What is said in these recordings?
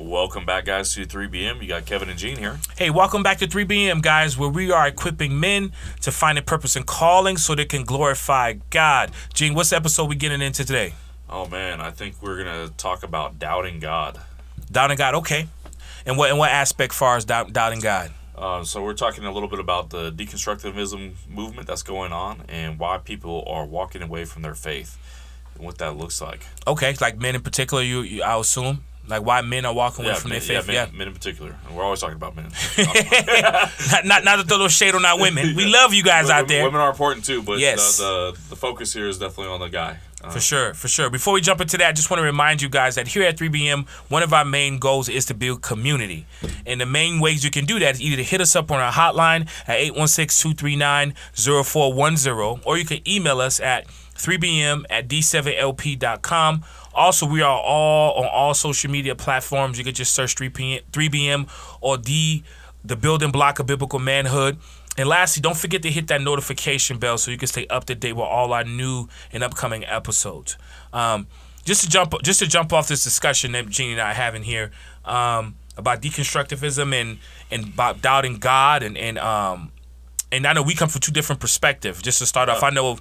Welcome back, guys, to 3BM. You got Kevin and Gene here. Hey, welcome back to 3BM, guys, where we are equipping men to find a purpose and calling so they can glorify God. Gene, what's the episode we getting into today? Oh man, I think we're gonna talk about doubting God. Doubting God, okay. And what and what aspect far as doubt, doubting God? Uh, so we're talking a little bit about the deconstructivism movement that's going on and why people are walking away from their faith and what that looks like. Okay, like men in particular, you, you I assume. Like why men are walking away yeah, from men, their faith. yeah, men, Yeah. men in particular. And we're always talking about men. not, not not to throw no shade on our women. We love you guys out there. Women are important too, but Yes. the, the the focus here is definitely on the guy. Uh, For sure, for sure. Before we jump into that, I just want to remind you guys that here at 3BM, one of our main goals is to build community. And the main ways you can do that is either to hit us up on our hotline at 816-239-0410, or you can email us at 3BM at d7lp.com. Also, we are all on all social media platforms. You can just search 3PM, 3BM or D, the building block of biblical manhood. And lastly, don't forget to hit that notification bell so you can stay up to date with all our new and upcoming episodes. Um, just to jump, just to jump off this discussion that Jeannie and I are having here um, about deconstructivism and and about doubting God and and um, and I know we come from two different perspectives. Just to start off, I know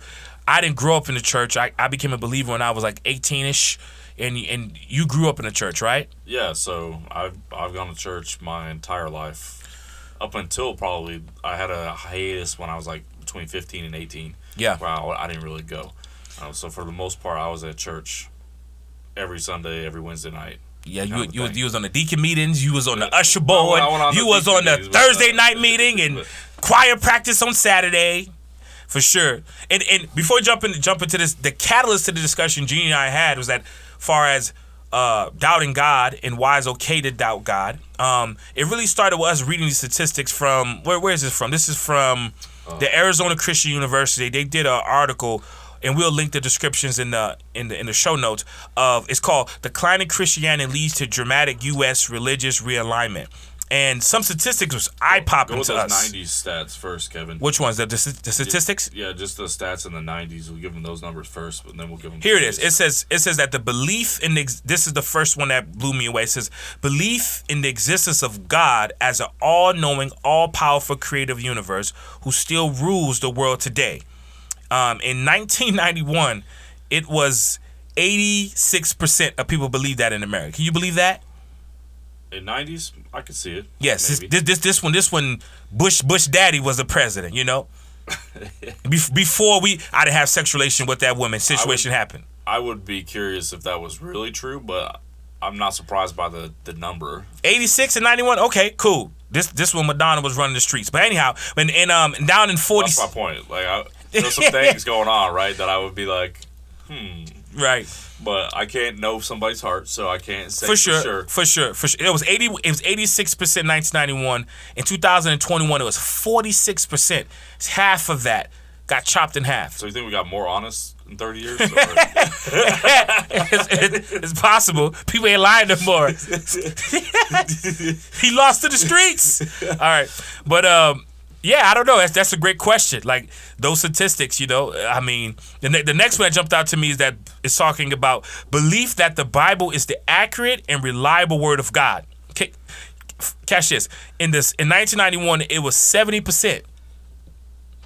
I didn't grow up in the church. I, I became a believer when I was like 18ish, and and you grew up in the church, right? Yeah, so I've I've gone to church my entire life, up until probably I had a hiatus when I was like between fifteen and eighteen. Yeah. where I, I didn't really go. Uh, so for the most part, I was at church every Sunday, every Wednesday night. Yeah, you, you, was, you was on the deacon meetings, you was on the usher board, went- I went on you the was on the Thursday night meeting and choir practice on Saturday, for sure. And and before jumping jump into this, the catalyst to the discussion Jeannie and I had was that far as uh, doubting God and why it's okay to doubt God. Um, it really started with us reading these statistics from where where is this from? This is from the Arizona Christian University. They did an article and we'll link the descriptions in the in the in the show notes of it's called declining christianity leads to dramatic u.s religious realignment and some statistics was eye popping with to us '90s stats first, Kevin. which ones the, the, the statistics Yeah, just the stats in the '90s. We'll give them those numbers first, but then we'll give them. Here it is. It says it says that the belief in the this is the first one that blew me away. It says belief in the existence of God as an all-knowing, all-powerful creative universe who still rules the world today. Um, in 1991, it was 86% of people believe that in America. Can you believe that? In '90s. I could see it. Yes, this, this this this one this one Bush Bush daddy was the president, you know. Bef- Before we I didn't have sex relation with that woman, situation happened. I would be curious if that was really true, but I'm not surprised by the the number. 86 and 91 okay cool this this when madonna was running the streets but anyhow and, and um down in 40 That's my point. Like, I, there's some things going on, right, that I would be like, right. But I can't know somebody's heart, so I can't say for sure, sure. for sure for sure. It was 80 it was 86 percent 1991 in 2021 it was 46 percent. It's half of that got chopped in half. So you think we got more honest in 30 years? It's, it's- it's possible. People ain't lying no more. He lost to the streets. All right. But um yeah, I don't know. That's that's a great question. Like those statistics, you know. I mean, the, ne- the next one that jumped out to me is that it's talking about belief that the Bible is the accurate and reliable word of God. Okay, catch this. In this in 1991, it was 70 percent.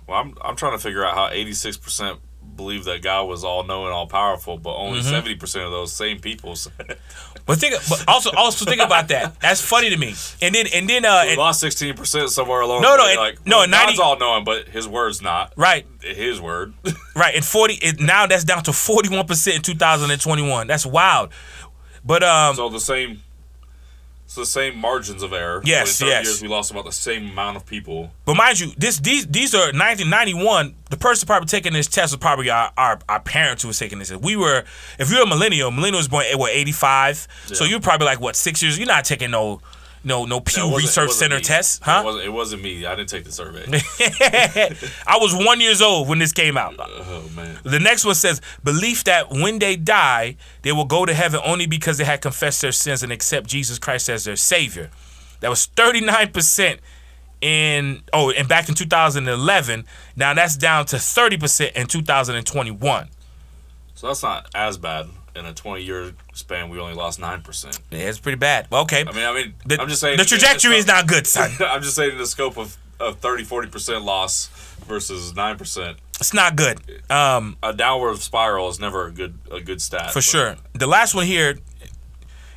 well, I'm I'm trying to figure out how 86 percent believe that God was all knowing, all powerful, but only Mm-hmm. 70 percent of those same people said. But think, but also also think about that. That's funny to me. And then and then uh, we and- lost 16 percent somewhere along No, the no, way. it- like, no, well, in 90 God's all knowing, but His word's not. right, His word. right. And 40 it, now that's down to 41 percent in 2021. That's wild. But um, so the same. It's the same margins of error. Yes, in 30 yes. years we lost about the same amount of people. But mind you, this these these are 1991. The person probably taking this test was probably our, our, our parents who was taking this. If we were, if you're a millennial, millennial was born at what 85. So you're probably like what six years. You're not taking no no no Pew it Research Center me. test, It huh? wasn't, it wasn't me. I didn't take the survey. I was one years old when this came out. oh man. The next one says belief that when they die, they will go to heaven only because they had confessed their sins and accept Jesus Christ as their savior. That was 39% in oh, and back in 2011. Now that's down to 30% in 2021. So that's not as bad in a 20 year span, we only lost nine percent. Yeah, it's pretty bad. Well, okay. I mean, I mean, the, I'm just saying the trajectory is not good, son. I'm just saying the scope of, of 30, 40 percent loss versus nine percent. It's not good. Um, A downward spiral is never a good a good stat. for but sure. The last one here,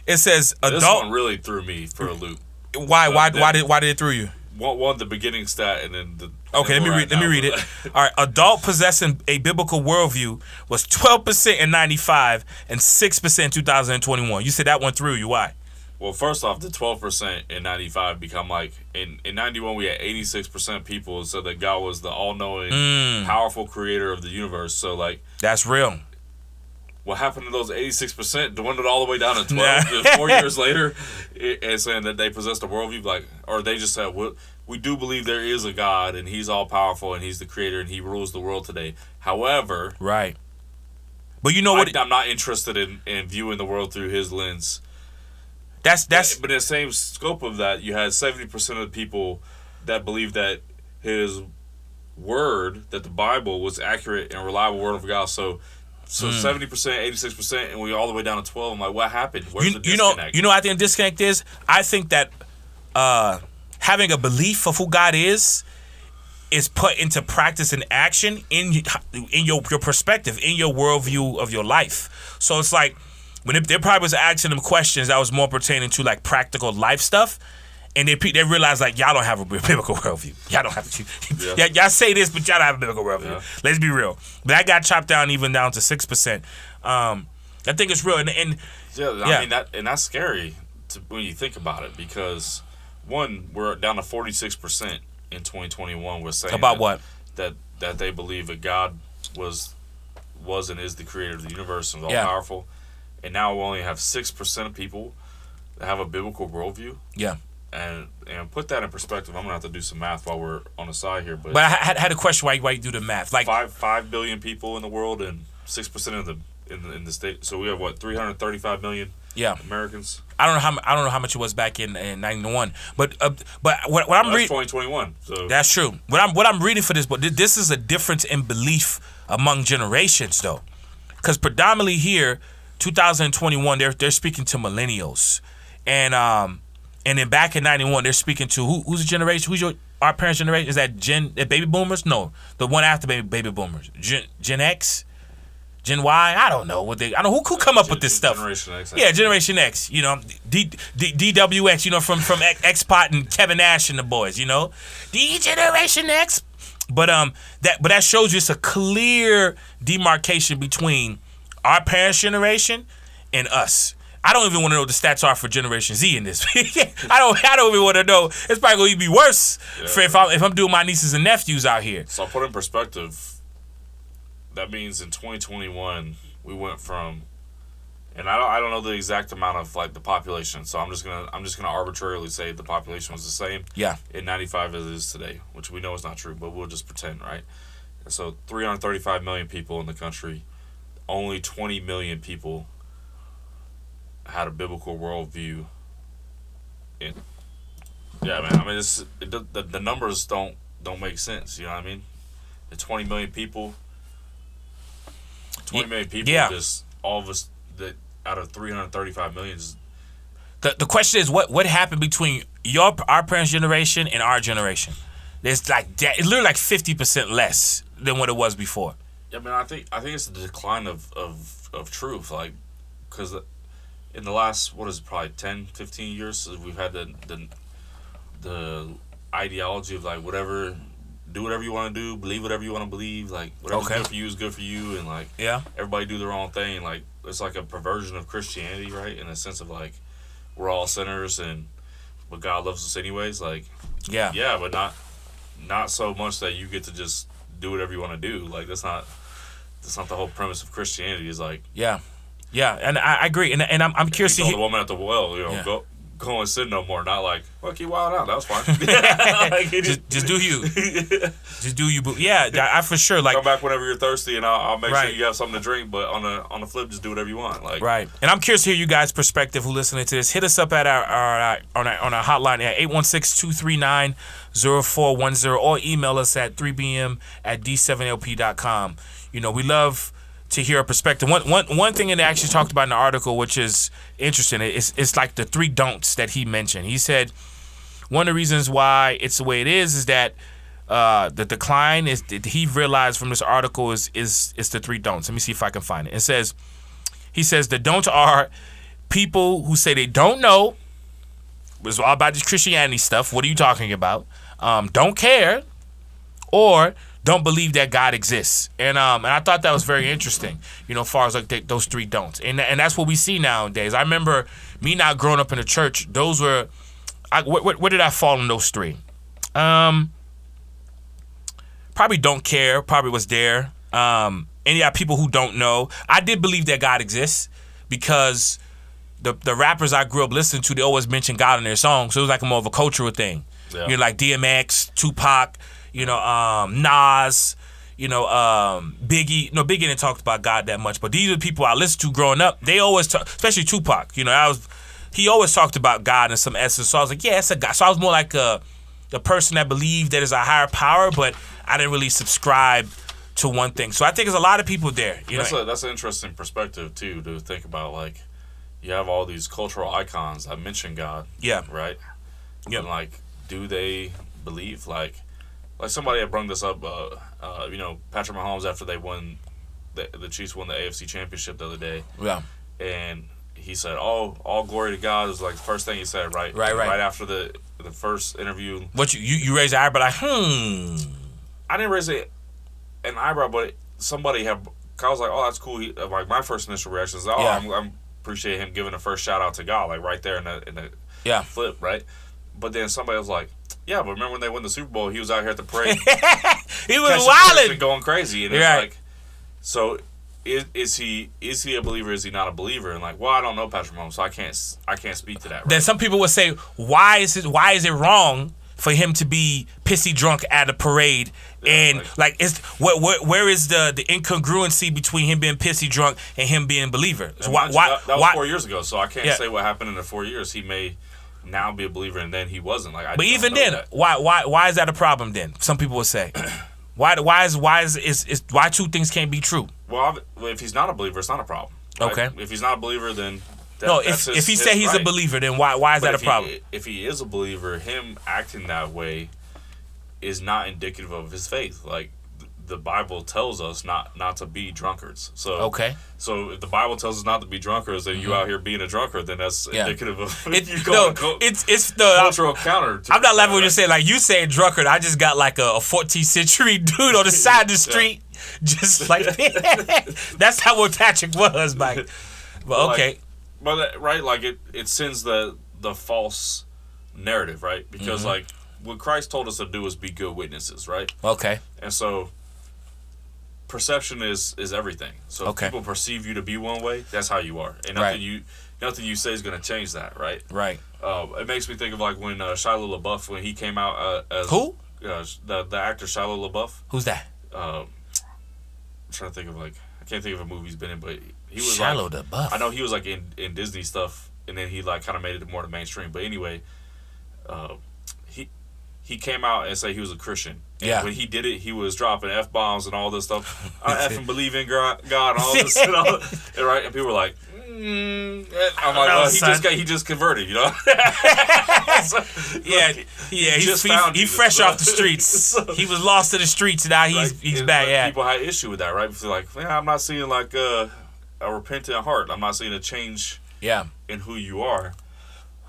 it says adult. This one really threw me for a loop. why? Why? then- Why did? Why did it through you? One, one the beginning stat, and then the. Okay, let me read. Let me read it. All right, adult possessing a biblical worldview was twelve percent in '95 and six percent in 2021. You said that one through you. Why? Well, first off, the twelve percent in ninety five become like in in ninety one we had eighty six percent people said that God was the all knowing, Mm. powerful creator of the universe. So like, That's real. What happened to those eighty six percent? Dwindled all the way down to Nah. twelve. Just Four years later, and saying that they possessed a worldview, like, or they just said, "We we do believe there is a God and He's all powerful and He's the creator and He rules the world today." However, Right. But you know what? I, I'm not interested in, in viewing the world through His lens. that's that's but, in the same scope of that, you had seventy percent of the people that believe that his word, that the Bible was accurate and reliable word of God. So, so Hmm. seventy percent, eighty six percent, and we all the way down to twelve. I'm like, what happened? Where's you, the you know disconnect? you know what I think the disconnect is. I think that uh, having a belief of who God is is put into practice and action in in your your perspective, in your worldview of your life. So it's like when it, they probably was asking them questions that was more pertaining to like practical life stuff. And they, they realize like y'all don't have a biblical worldview. Y'all don't have Yeah. yeah. y'all say this, but y'all don't have a biblical worldview. Yeah. Let's be real. But that got chopped down even down to six percent. Um, I think it's real. And, and yeah, I yeah. mean that, and that's scary to, when you think about it because one, we're down to forty six percent in twenty twenty one. We're saying about that- what? that that they believe that God was was and is the creator of the universe and all Yeah. powerful. And now we only have six percent of people that have a biblical worldview. Yeah. And and put that in perspective, I'm gonna have to do some math while we're on the side here. But, But I had, had a question why, why you do the math. Like, five five billion people in the world and six percent of the in the, in the state. So we have what 335 million yeah, Americans. I don't know how I don't know how much it was back in in '91, but uh, but what, what I'm Well, reading 2021. So that's true. What I'm what I'm reading for this book, this is a difference in belief among generations, though, because predominantly here, 2021, they're they're speaking to millennials, and um, and then back in '91, they're speaking to who who's the generation? Who's your our parents' generation? Is that Gen baby boomers? No, the one after baby baby boomers, Gen Gen X. Gen Y, I don't know what they. I don't know who who come up with this stuff. Generation X. Yeah, Generation X. You know, D, D, DWX. You know, from from X Pac and Kevin Nash and the boys. You know, D Generation X. But um, that but that shows you it's a clear demarcation between our parents' generation and us. I don't even want to know what the stats are for Generation Z in this. I don't. I don't even want to know. It's probably going to be worse for if I'm if I'm doing my nieces and nephews out here. So I'll put in perspective. That means in 2021 we went from, and I don't I don't know the exact amount of like the population. So I'm just gonna I'm just gonna arbitrarily say the population was the same Yeah. in 95 as it is today, which we know is not true, but we'll just pretend, right? So 335 million people in the country, only 20 million people had a biblical worldview. And yeah, man, I mean, it's it, the the numbers don't don't make sense. You know what I mean? The 20 million people, 20 million people, yeah. just all of us that out of 335 million, just The, the question is what what happened between your our parents' generation and our generation? It's like that. It's literally like fifty percent less than what it was before. I mean, I think I think it's the decline of of, of truth, like, because in the last what is it, probably 10, 15 years, we've had the the the ideology of like whatever, do whatever you want to do, believe whatever you want to believe, like whatever's Okay. good for you is good for you, and like Yeah. everybody do their own thing. Like it's like a perversion of Christianity, right? In a sense of like we're all sinners and but God loves us anyways. Like Yeah. yeah, but not not so much that you get to just do whatever you want to do. Like that's not that's not the whole premise of Christianity. Is like Yeah. Yeah. And I, I agree. And and I'm I'm he curious to told the woman at the well, you know, Yeah. go go and sin no more. Not like fuck you wild out. That was fine. like, Just, just do you. just Just do you. boo. Yeah. I, I for sure like. come back whenever you're thirsty, and I'll, I'll make Right. sure you have something to drink. But on the on the flip, just do whatever you want. Like Right. And I'm curious to hear you guys' perspective who listening to this. Hit us up at our, our, on our on our hotline at 816-239-0410 or email us at 3bm at d7lp.com. You know, we love to hear a perspective. One one one thing that they actually talked about in the article, which is interesting, it's it's like the three don'ts that he mentioned. He said one of the reasons why it's the way it is is that uh, the decline is that he realized from this article is is is the three don'ts. Let me see if I can find it. It says he says the don'ts are people who say they don't know. It's all about this Christianity stuff. What are you talking about? Um, don't care, or don't believe that God exists. And um, and I thought that was very interesting. You know, as far as like th- those three don'ts, and and that's what we see nowadays. I remember me not growing up in the church. Those were, I, where, where, where did I fall in those three? Um, probably don't care. Probably was there. Um, and yeah, people who don't know. I did believe that God exists because the the rappers I grew up listening to, they always mention God in their songs. So it was like a more of a cultural thing. Yeah. You know, like DMX, Tupac, you know, um, Nas, you know, um, Biggie. No, Biggie didn't talk about God that much, but these are the people I listened to growing up. They always talk, especially Tupac. You know, I was he always talked about God in some essence. So I was like, yeah, it's a God. So I was more like a the person that believed that there's a higher power, but I didn't really subscribe to one thing. So I think there's a lot of people there. You That's know, a, that's an interesting perspective too to think about. Like, you have all these cultural icons I mentioned God, yeah, right? Yep. And like, do they believe like, like somebody had brought this up? Uh, uh, you know, Patrick Mahomes after they won, the the Chiefs won the AFC Championship the other day, yeah, and he said, "Oh, all glory to God." was like the first thing he said, right? Right, right. Right after the the first interview, What you you, you raise your eyebrow like, hmm. I didn't raise it an eyebrow, but somebody had. I was like, "Oh, that's cool." He, like my first initial reaction is, "Oh, Yeah. I'm, I'm appreciate him giving the first shout out to God, like right there in the in the Yeah. flip, right?" But then somebody was like, "Yeah, but remember when they won the Super Bowl? He was out here at the parade, He was catching flips and wilding. going crazy." And it's Right. like, so is, is he is he a believer? Is he not a believer? And like, well, I don't know Patrick Mahomes, so I can't I can't speak to that. Right? Then some people would say, why is it why is it wrong for him to be pissy drunk at a parade? and like- like, it's where, where, where is the the incongruency between him being pissy drunk and him being a believer? And Why, why, that, that was why- four years ago, so I can't Yeah. say what happened in the four years. He may now be a believer, and then he wasn't. Like, I But even then, that. why why why is that a problem? Then some people would say, why why is why is is, is why two things can't be true? Well, if he's not a believer, it's not a problem. right? Okay. If he's not a believer, then that, no, if his- if he said he's a believer, then why why is But that a if he- problem? if he is a believer, him acting that way is not indicative of his faith. Like the Bible tells us not not to be drunkards. So Okay. Mm-hmm. So if the Bible tells us not to be drunkards, and you out here being a drunkard, then that's Yeah. indicative of It, you no, it's it's the cultural counter. To I'm not laughing when you say like you saying drunkard. I just got like a, a 14th century dude on the side of the street, just like that's how what Patrick was, Mike. But Like, okay, But that- right, like it, it sends the the false narrative, right? Because Mm-hmm. like what Christ told us to do is be good witnesses, right? okay, And so perception is is everything. So Okay. if people perceive you to be one way, that's how you are, and Right. nothing you nothing you say is going to change that, right? right. Uh, it makes me think of like when uh, Shia LaBeouf when he came out uh, as Who? uh, the the actor Shia LaBeouf. Who's that? Uh, I'm trying to think of like I can't think of a movie he's been in, but he was Shallow like, buff. I know he was like in, in Disney stuff, and then he like kind of made it more to mainstream. But anyway, uh, he he came out and said he was a Christian. And Yeah. When he did it, he was dropping f bombs and all this stuff. I effing believe in God, and all this and all, and right? And people were like. Mm, I'm like, well, he son. just got, he just converted, you know. So, yeah, like, yeah. he He's just he, found he Jesus, fresh off the streets. So- he was lost to the streets. Now he's like, he's and, back. like, Yeah, People had issue with that, right? Because like, yeah, I'm not seeing like uh, a repentant heart. I'm not seeing a change yeah. in who you are.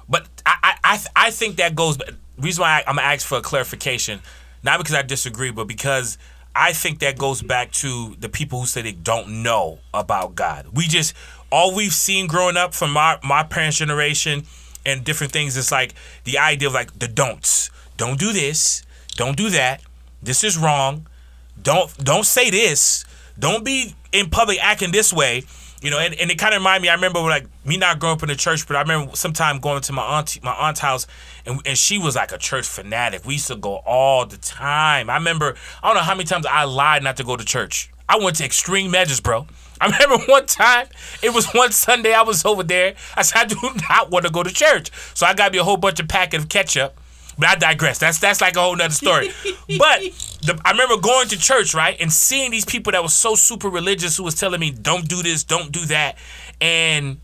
But I I I, I think that goes. Reason why I, I'm gonna ask for a clarification, not because I disagree, but because I think that goes back to the people who say they don't know about God. We just all we've seen growing up from my my parents' generation and different things. It's like the idea of like the don'ts. Don't do this. Don't do that. This is wrong. Don't don't say this. Don't be in public acting this way. You know, and, and it kind of remind me. I remember like me not growing up in the church, but I remember sometime going to my aunt my aunt's house, and and she was like a church fanatic. We used to go all the time. I remember I don't know how many times I lied not to go to church. I went to extreme measures, bro. I remember one time, it was one Sunday I was over there. I said, I do not want to go to church. So I got me a whole bunch of packet of ketchup But I digress. That's that's like a whole nother story. but the, I remember going to church, right, and seeing these people that was so super religious who was telling me, "Don't do this, don't do that," and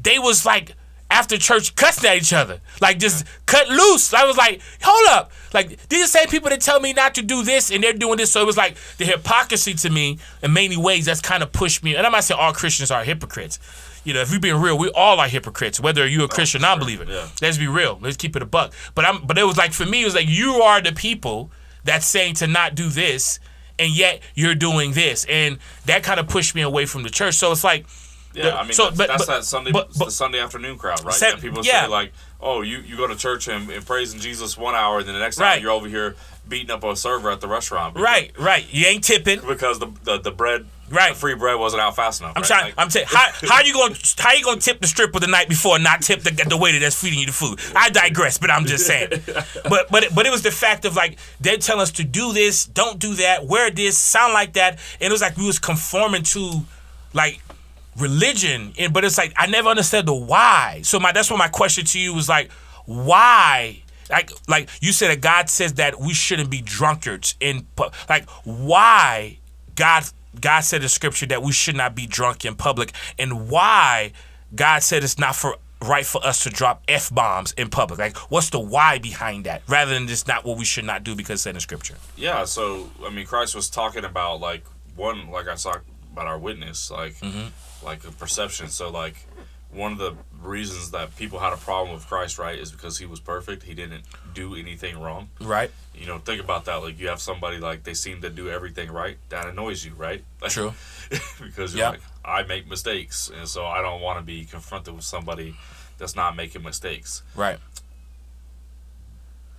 they was like after church cussing at each other, like just cut loose. I was like, hold up, like these are the same people that tell me not to do this, and they're doing this. So it was like the hypocrisy to me in many ways. That's kind of pushed me. And I'm not saying all Christians are hypocrites. You know, if we being real, we all are hypocrites, whether you're a oh, Christian or non-believer. yeah. Let's be real. Let's keep it a buck. But I'm. But it was like for me, it was like you are the people that's saying to not do this, and yet you're doing this, and that kind of pushed me away from the church. So it's like. Yeah, I mean, so, that's, but- that's but- that Sunday, but- the Sunday afternoon crowd, right? And people yeah. say like, "Oh, you, you go to church and, and praising Jesus one hour, and then the next Right. hour you're over here beating up a server at the restaurant, because, Right, right. You ain't tipping. Because the the, the bread, Right. the free bread wasn't out fast enough. I'm right? trying. Like, I'm saying, how how you gonna how you gonna tip the stripper the night before and not tip the, the waiter that's feeding you the food? I digress, but I'm just saying. But but but it was the fact of like they tell us to do this, don't do that, wear this, sound like that, and it was like we was conforming to like religion, and but it's like I never understood the why. So my that's what my question to you was like, why? Like like you said, that God says that we shouldn't be drunkards in like why God God said in scripture that we should not be drunk in public, and why God said it's not for right for us to drop f bombs in public. Like, what's the why behind that, rather than just not what we should not do because it's said in scripture. yeah. So I mean, Christ was talking about like one, like I talked about our witness, like Mm-hmm. like a perception. So like one of the reasons that people had a problem with Christ, right, is because he was perfect. He didn't do anything wrong. Right. You know, think about that. Like you have somebody like they seem to do everything right. That annoys you, right? True. because you're Yeah. like, I make mistakes, and so I don't want to be confronted with somebody that's not making mistakes. Right.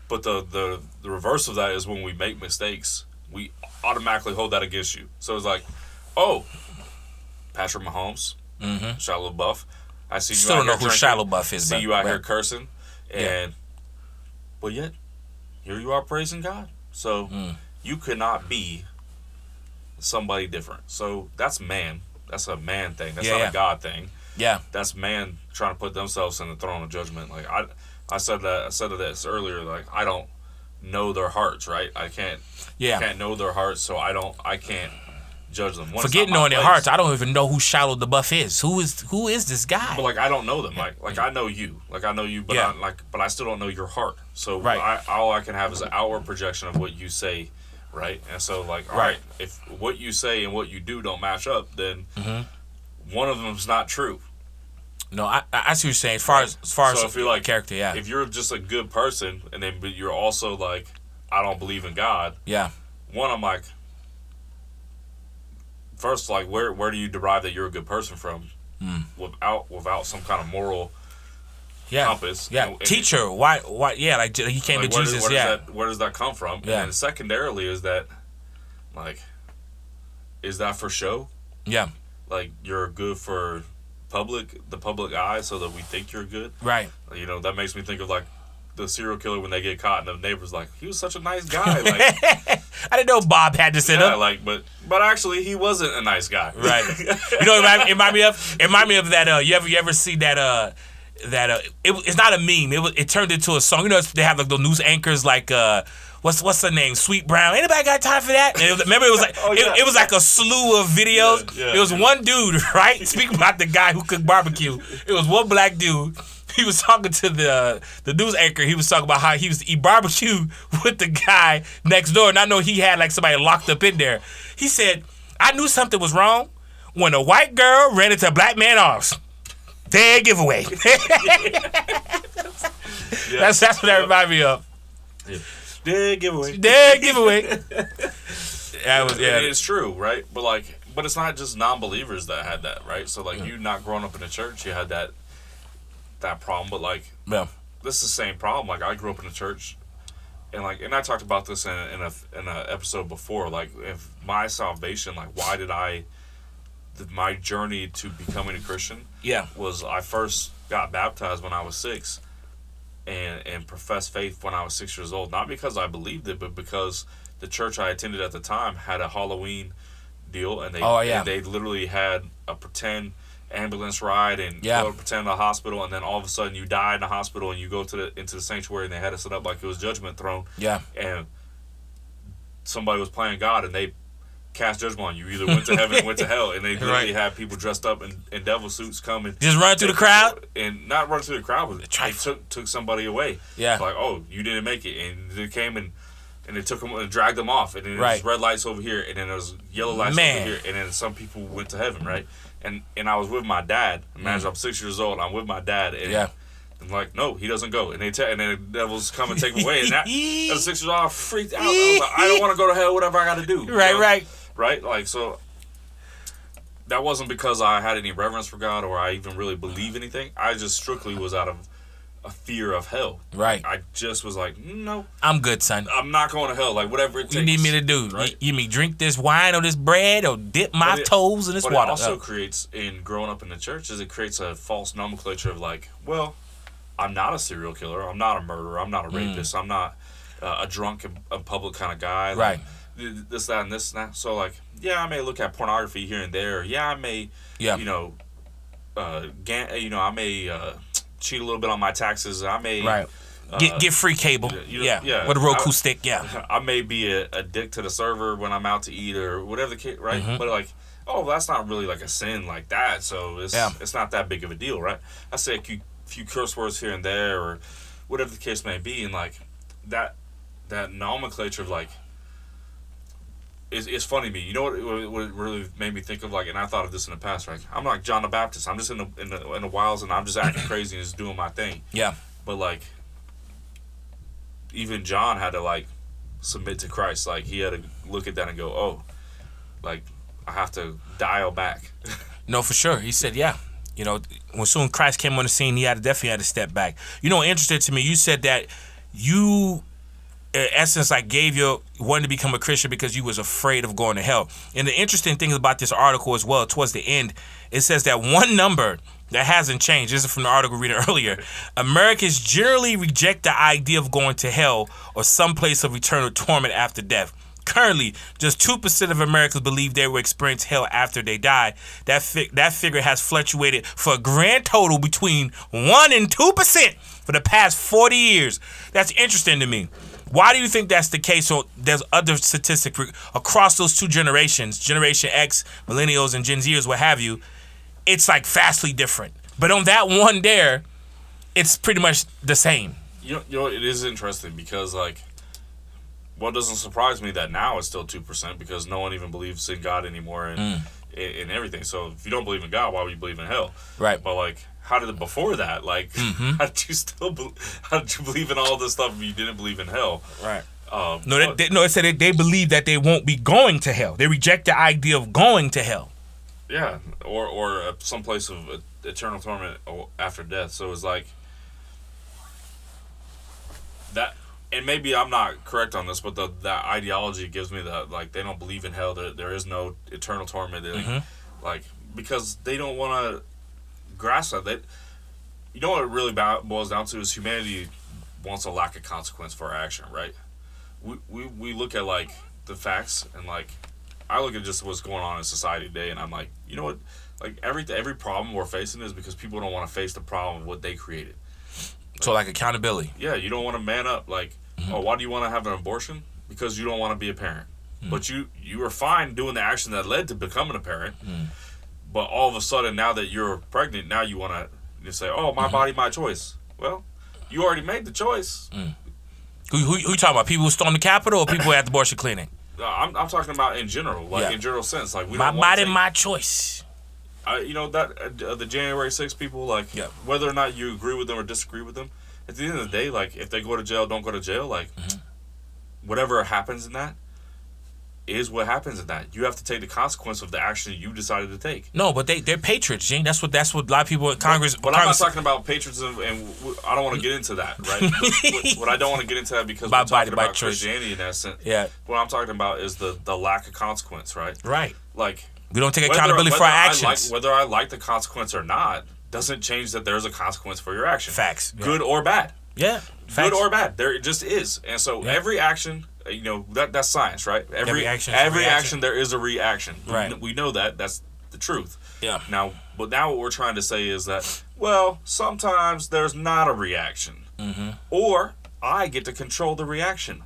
But the the the reverse of that is when we make mistakes, we automatically hold that against you. So it's like, oh, Patrick Mahomes, mm-hmm. Shia LaBeouf. I see you Still out don't know here who Shia LaBeouf is. See but- you out but- here cursing, and Yeah. but yet here you are praising God. So Mm. you could not be somebody different. So that's man. That's a man thing. That's Yeah, not yeah. a God thing. Yeah. That's man trying to put themselves in the throne of judgment. Like I, I said that I said this earlier. Like I don't know their hearts, right? I can't Yeah. can't know their hearts, so I don't I can't judge them. One, it's Forget knowing their hearts. I don't even know who Shallow the Buff is. Who is who is this guy? But like I don't know them. Like like I know you. Like I know you, but Yeah. I, like but I still don't know your heart. So Right. I, all I can have is an outward projection of what you say, right? And so like all Right. right, if what you say and what you do don't match up, then Mm-hmm. one of them's not true. no, I I see what you're saying. As far as as far So as if you're like character, yeah, if you're just a good person and then but you're also like I don't believe in God. yeah, One, I'm like, first, like where where do you derive that you're a good person from? Hmm. Without without some kind of moral yeah, compass. yeah. Teacher, why why yeah? Like he came like, to where does- Jesus, where yeah, Does that, where does that come from? Yeah. And secondarily is that, like, is that for show? yeah, Like you're good for public, the public eye, so that we think you're good. right. You know that makes me think of like the serial killer when they get caught and the neighbors like he was such a nice guy. Like I didn't know Bob had this in yeah, him. like but but actually he wasn't a nice guy. Right. you know, it remind, it remind me of it remind me of that. Uh, you ever you ever see that? Uh, that uh, it, it's not a meme. It was, it turned into a song. You know, they have like the news anchors like uh. What's what's her name? Sweet Brown. Anybody got time for that? It was, remember, it was like Oh, yeah. it, it was like a slew of videos. Yeah, yeah. it was one dude, right? Speaking about the guy who cooked barbecue. It was one black dude. He was talking to the the news anchor. He was talking about how he was to eat barbecue with the guy next door, and I know he had like somebody locked up in there. He said, "I knew something was wrong when a white girl ran into a black man arms." Dead giveaway. Yeah. that's that's what that reminded me of. Dead giveaway. Dead giveaway. That was yeah. it's true, right? But like, but it's not just non-believers that had that, right? So like, you not growing up in a church, you had that that problem. But like, Yeah. this is the same problem. Like I grew up in a church, and like, and I talked about this in a, in a in a episode before. Like, if my salvation, like, why did I? My journey to becoming a Christian Yeah. was I first got baptized when I was six, and and professed faith when I was six years old. Not because I believed it, but because the church I attended at the time had a Halloween deal, and they Oh, yeah. and they literally had a pretend ambulance ride and Yeah. go pretend in the hospital, and then all of a sudden you die in the hospital and you go to the into the sanctuary and they had it set up like it was judgment throne, Yeah. and somebody was playing God and they cast judgment on you. Either went to heaven or went to hell, and they literally Right. had people dressed up in, in devil suits coming. Just run through the crowd. and not run through the crowd, but they took took somebody away. Yeah. like oh you didn't make it, and they came and. And they took them and dragged them off, and then there Right. was red lights over here, and then there was yellow lights Man. over here, and then some people went to heaven, right? And and I was with my dad. Imagine I'm six years old. I'm with my dad, and Mm. Yeah. I'm like, no, he doesn't go. And they tell, and then the devils come and take him away. And that, as six years old, I freaked out. I was like, I don't want to go to hell. Whatever I got to do. you Right, know? right. right? Like so. That wasn't because I had any reverence for God or I even really believe anything. I just strictly was out of a fear of hell. Right. I just was like, no, I'm good, son. I'm not going to hell. Like whatever it takes. You need me to do? right? You, you me drink this wine or this bread or dip my it- toes in this But water? it also Uh, creates in growing up in the church is it creates a false nomenclature of like, well, I'm not a serial killer. I'm not a murderer. I'm not a rapist. I'm not uh, a drunk a public kind of guy. Like, Right. This, that, and this, and that. So like, yeah, I may look at pornography here and there. Yeah, I may, Yeah. you know, uh, ga- you know, I may uh, cheat a little bit on my taxes. I may, right. uh, Get get free cable. you- yeah. yeah. With a Roku I- stick. Yeah. I may be a, a dick to the server when I'm out to eat or whatever the case, right? Mm-hmm. But like, oh, that's not really like a sin like that, so it's Yeah. it's not that big of a deal, right? I say a few, few curse words here and there or whatever the case may be, and like that that nomenclature of like. It's, it's funny to me. You know what, what? It really made me think of like, and I thought of this in the past. Right, I'm like John the Baptist. I'm just in the in the in the wilds, and I'm just acting crazy and just doing my thing. Yeah. But like, even John had to like submit to Christ. Like he had to look at that and go, "Oh, like I have to dial back." No, for sure. He said, yeah. You know, when soon Christ came on the scene, he had to definitely had to step back. You know, interesting to me, you said that you, essence, like gave you wanted to become a Christian because you was afraid of going to hell. And the interesting thing about this article as well, towards the end, it says that one number that hasn't changed. This is from the article we read earlier. Americans generally reject the idea of going to hell or some place of eternal torment after death. Currently, just 2% of Americans believe they will experience hell after they die. That, fi- that figure has fluctuated for a grand total between 1 and 2% for the past 40 years. That's interesting to me. Why do you think that's the case? So there's other statistics across those two generations, Generation X, Millennials, and Gen Zers, what have you. It's like vastly different. But on that one there, it's pretty much the same. you know, you know, it is interesting because like, what doesn't surprise me that now it's still two percent because no one even believes in God anymore and Mm. In, in everything. So if you don't believe in God, why would you believe in hell? Right. But like, how did it before that? Like, Mm-hmm. how did you still? Be, how did you believe in all this stuff if you didn't believe in hell? Right. Um, No, they, they, no, it said they, they believe that they won't be going to hell. They reject the idea of going to hell. Yeah, or or uh, some place of uh, eternal torment after death. So it's like that, and maybe I'm not correct on this, but the that ideology gives me that like they don't believe in hell. There there is no eternal torment. They, like, like because they don't want to grasp that. They, you know what it really boils down to is humanity wants a lack of consequence for our action, right? We we we look at like the facts and like I look at just what's going on in society today, and I'm like, you know what? Like every every problem we're facing is because people don't want to face the problem of what they created. So like accountability. Yeah, you don't want to man up. Like, mm-hmm. oh, why do you want to have an abortion? Because you don't want to be a parent. Mm-hmm. But you you were fine doing the action that led to becoming a parent. Mm-hmm. But all of a sudden, now that you're pregnant, now you want to you say, oh, my body, my choice. Well, you already made the choice. Mm. Who, who, who you talking about? People who stormed the Capitol or people at the abortion clinic? Uh, I'm, I'm talking about in general, like Yeah. in general sense. Like we My body, take- my choice. I, you know that uh, the January 6 people, like Yeah. whether or not you agree with them or disagree with them, at the end of the day, like if they go to jail, don't go to jail, like Mm-hmm. whatever happens in that is what happens in that. You have to take the consequence of the action you decided to take. No, but they they're patriots, Gene. That's what that's what a lot of people in Congress. But I'm not talking about patriots, and w- I don't want to get into that, right? what, what I don't want to get into that because By we're talking by about choice. Christianity in that sense. yeah, What I'm talking about is the the lack of consequence, right? right. Like We don't take whether- accountability for our whether I actions. like, whether I like the consequence or not doesn't change that there's a consequence for your action. Facts. Yeah. Good or bad. yeah, facts. Good or bad. There it just is. And so Yeah. every action, uh, you know, that that's science, right? Every Every action is every action there is a reaction. Right. kn- We know that. That's the truth. Yeah. Now, but now what we're trying to say is that well, sometimes there's not a reaction, Mm-hmm. or I get to control the reaction,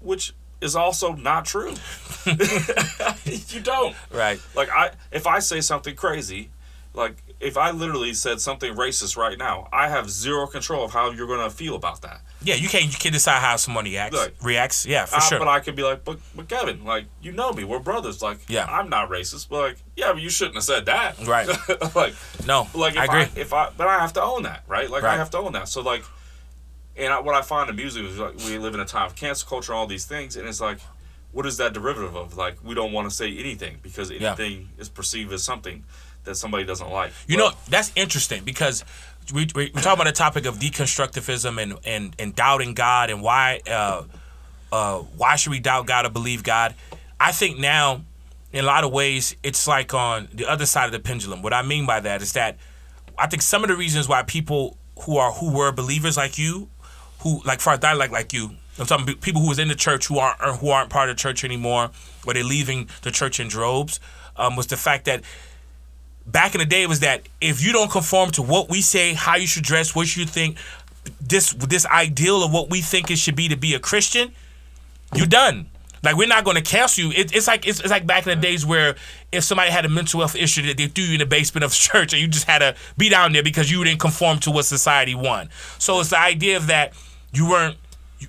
which is also not true. you don't. Right. Like I, if I say something crazy, like if I literally said something racist right now, I have zero control of how you're gonna feel about that. Yeah, you can't you can decide how somebody acts. Look. reacts. Yeah, for Uh, sure. But I could be like, but, but Kevin, like you know me, we're brothers. Like, Yeah. I'm not racist. But like, yeah, but you shouldn't have said that. Right. like, no, like if I I, if I, but I have to own that, right? Like I have to own that. So like, and I, what I find in music is like we live in a time of cancel culture, all these things, and it's like, what is that derivative of? Like we don't want to say anything because Yeah. anything is perceived as something that somebody doesn't like. You Well, know, that's interesting because we, we, we're talking about the topic of deconstructivism and, and, and doubting God and why uh, uh, why should we doubt God or believe God? I think now, in a lot of ways, it's like on the other side of the pendulum. What I mean by that is that I think some of the reasons why people who are who were believers like you, who like far as I like you, I'm talking people who was in the church who aren't who aren't part of the church anymore, or they're leaving the church in droves, um, was the fact that back in the day it was that if you don't conform to what we say, how you should dress, what you think, this this ideal of what we think it should be to be a Christian, you're done. Like we're not going to cancel you. It, it's like it's, it's like back in the days where if somebody had a mental health issue that they threw you in the basement of church and you just had to be down there because you didn't conform to what society wanted. So it's the idea of that you weren't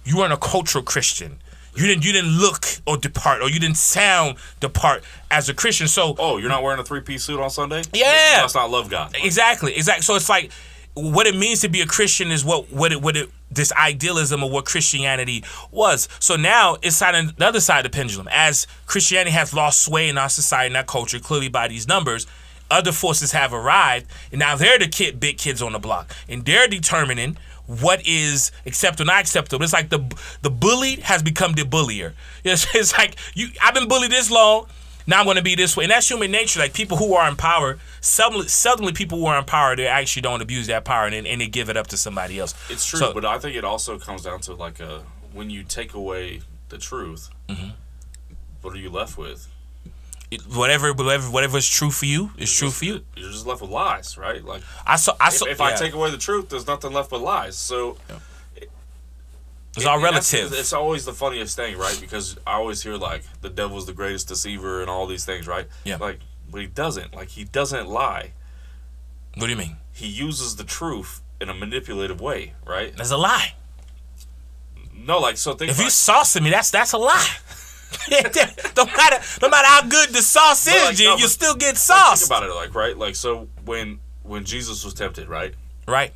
you weren't a cultural Christian. You didn't you didn't look or depart or you didn't sound depart as a Christian. So Oh, you're not wearing a three piece suit on Sunday? Yeah. Must not love God. Exactly, exactly. So it's like what it means to be a Christian is what what it what it this idealism of what Christianity was. So now it's on the other side of the pendulum. As Christianity has lost sway in our society and our culture, clearly by these numbers, other forces have arrived, and now they're the kid big kids on the block, and they're determining what is acceptable, not acceptable. It's like the the bullied has become the bullier. It's, it's like you. I've been bullied this long. Now I'm going to be this way, and that's human nature. Like people who are in power, suddenly, suddenly people who are in power, they actually don't abuse that power and, and they give it up to somebody else. It's true, So- but I think it also comes down to like a when you take away the truth, Mm-hmm. what are you left with? It- whatever, whatever, whatever is true for you is true Just- for you. You're just left with lies, right? Like I saw. I saw. if I yeah. take away the truth, there's nothing left but lies. So it's all relative. It's always the funniest thing, right? Because I always hear like the devil's the greatest deceiver and all these things, right? Yeah. Like, but he doesn't. Like he doesn't lie. what do you mean? He uses the truth in a manipulative way, right? That's a lie. No, like so. Think If about you saucing me, that's that's a lie. no matter no matter how good the sauce is, like, no, you still get Like, sauce. Think about it, like right, like so when when Jesus was tempted, right? right.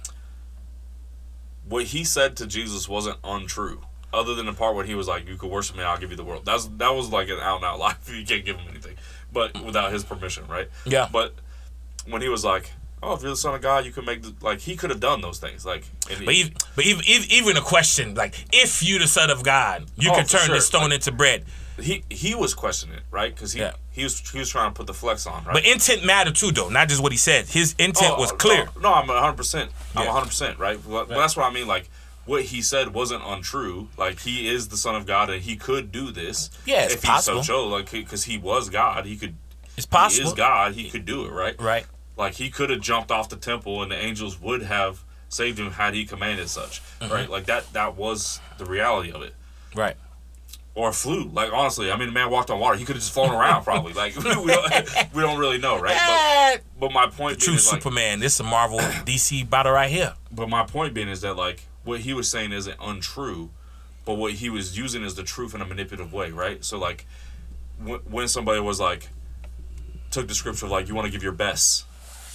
What he said to Jesus wasn't untrue, other than the part when he was like, "You could worship me, I'll give you the world." That's that was like an out and out lie. You can't give him anything, but without his permission, right? Yeah. But when he was like, "Oh, if you're the son of God, you can make the like," he could have done those things, like. But even, but even, even a question like, if you're the son of God, you Oh, can turn sure. this stone Like- into bread. He he was questioning it, right? Because he Yeah. he was he was trying to put the flex on, right? But intent mattered too, though, not just what he said. His intent Oh, was clear. No, no, I'm 100. percent I'm Yeah. 100 percent right. But, that's what I mean. Like what he said wasn't untrue. Like he is the son of God and he could do this. Yeah, it's if possible. he so chose. Like because he was God, he could. It's possible. He is God. He could do it, right? right? Like he could have jumped off the temple and the angels would have saved him had he commanded such, Mm-hmm. right? Like that. That was the reality of it. Right. Or flew. Like honestly, I mean, the man walked on water. He could have just flown around, probably. Like we don't, we don't really know, right? But, but my point True being is like, Superman. This is a Marvel DC battle right here. But my point being is that like what he was saying isn't untrue, but what he was using is the truth in a manipulative way, right? So like when, when somebody was like took the scripture like you want to give your best,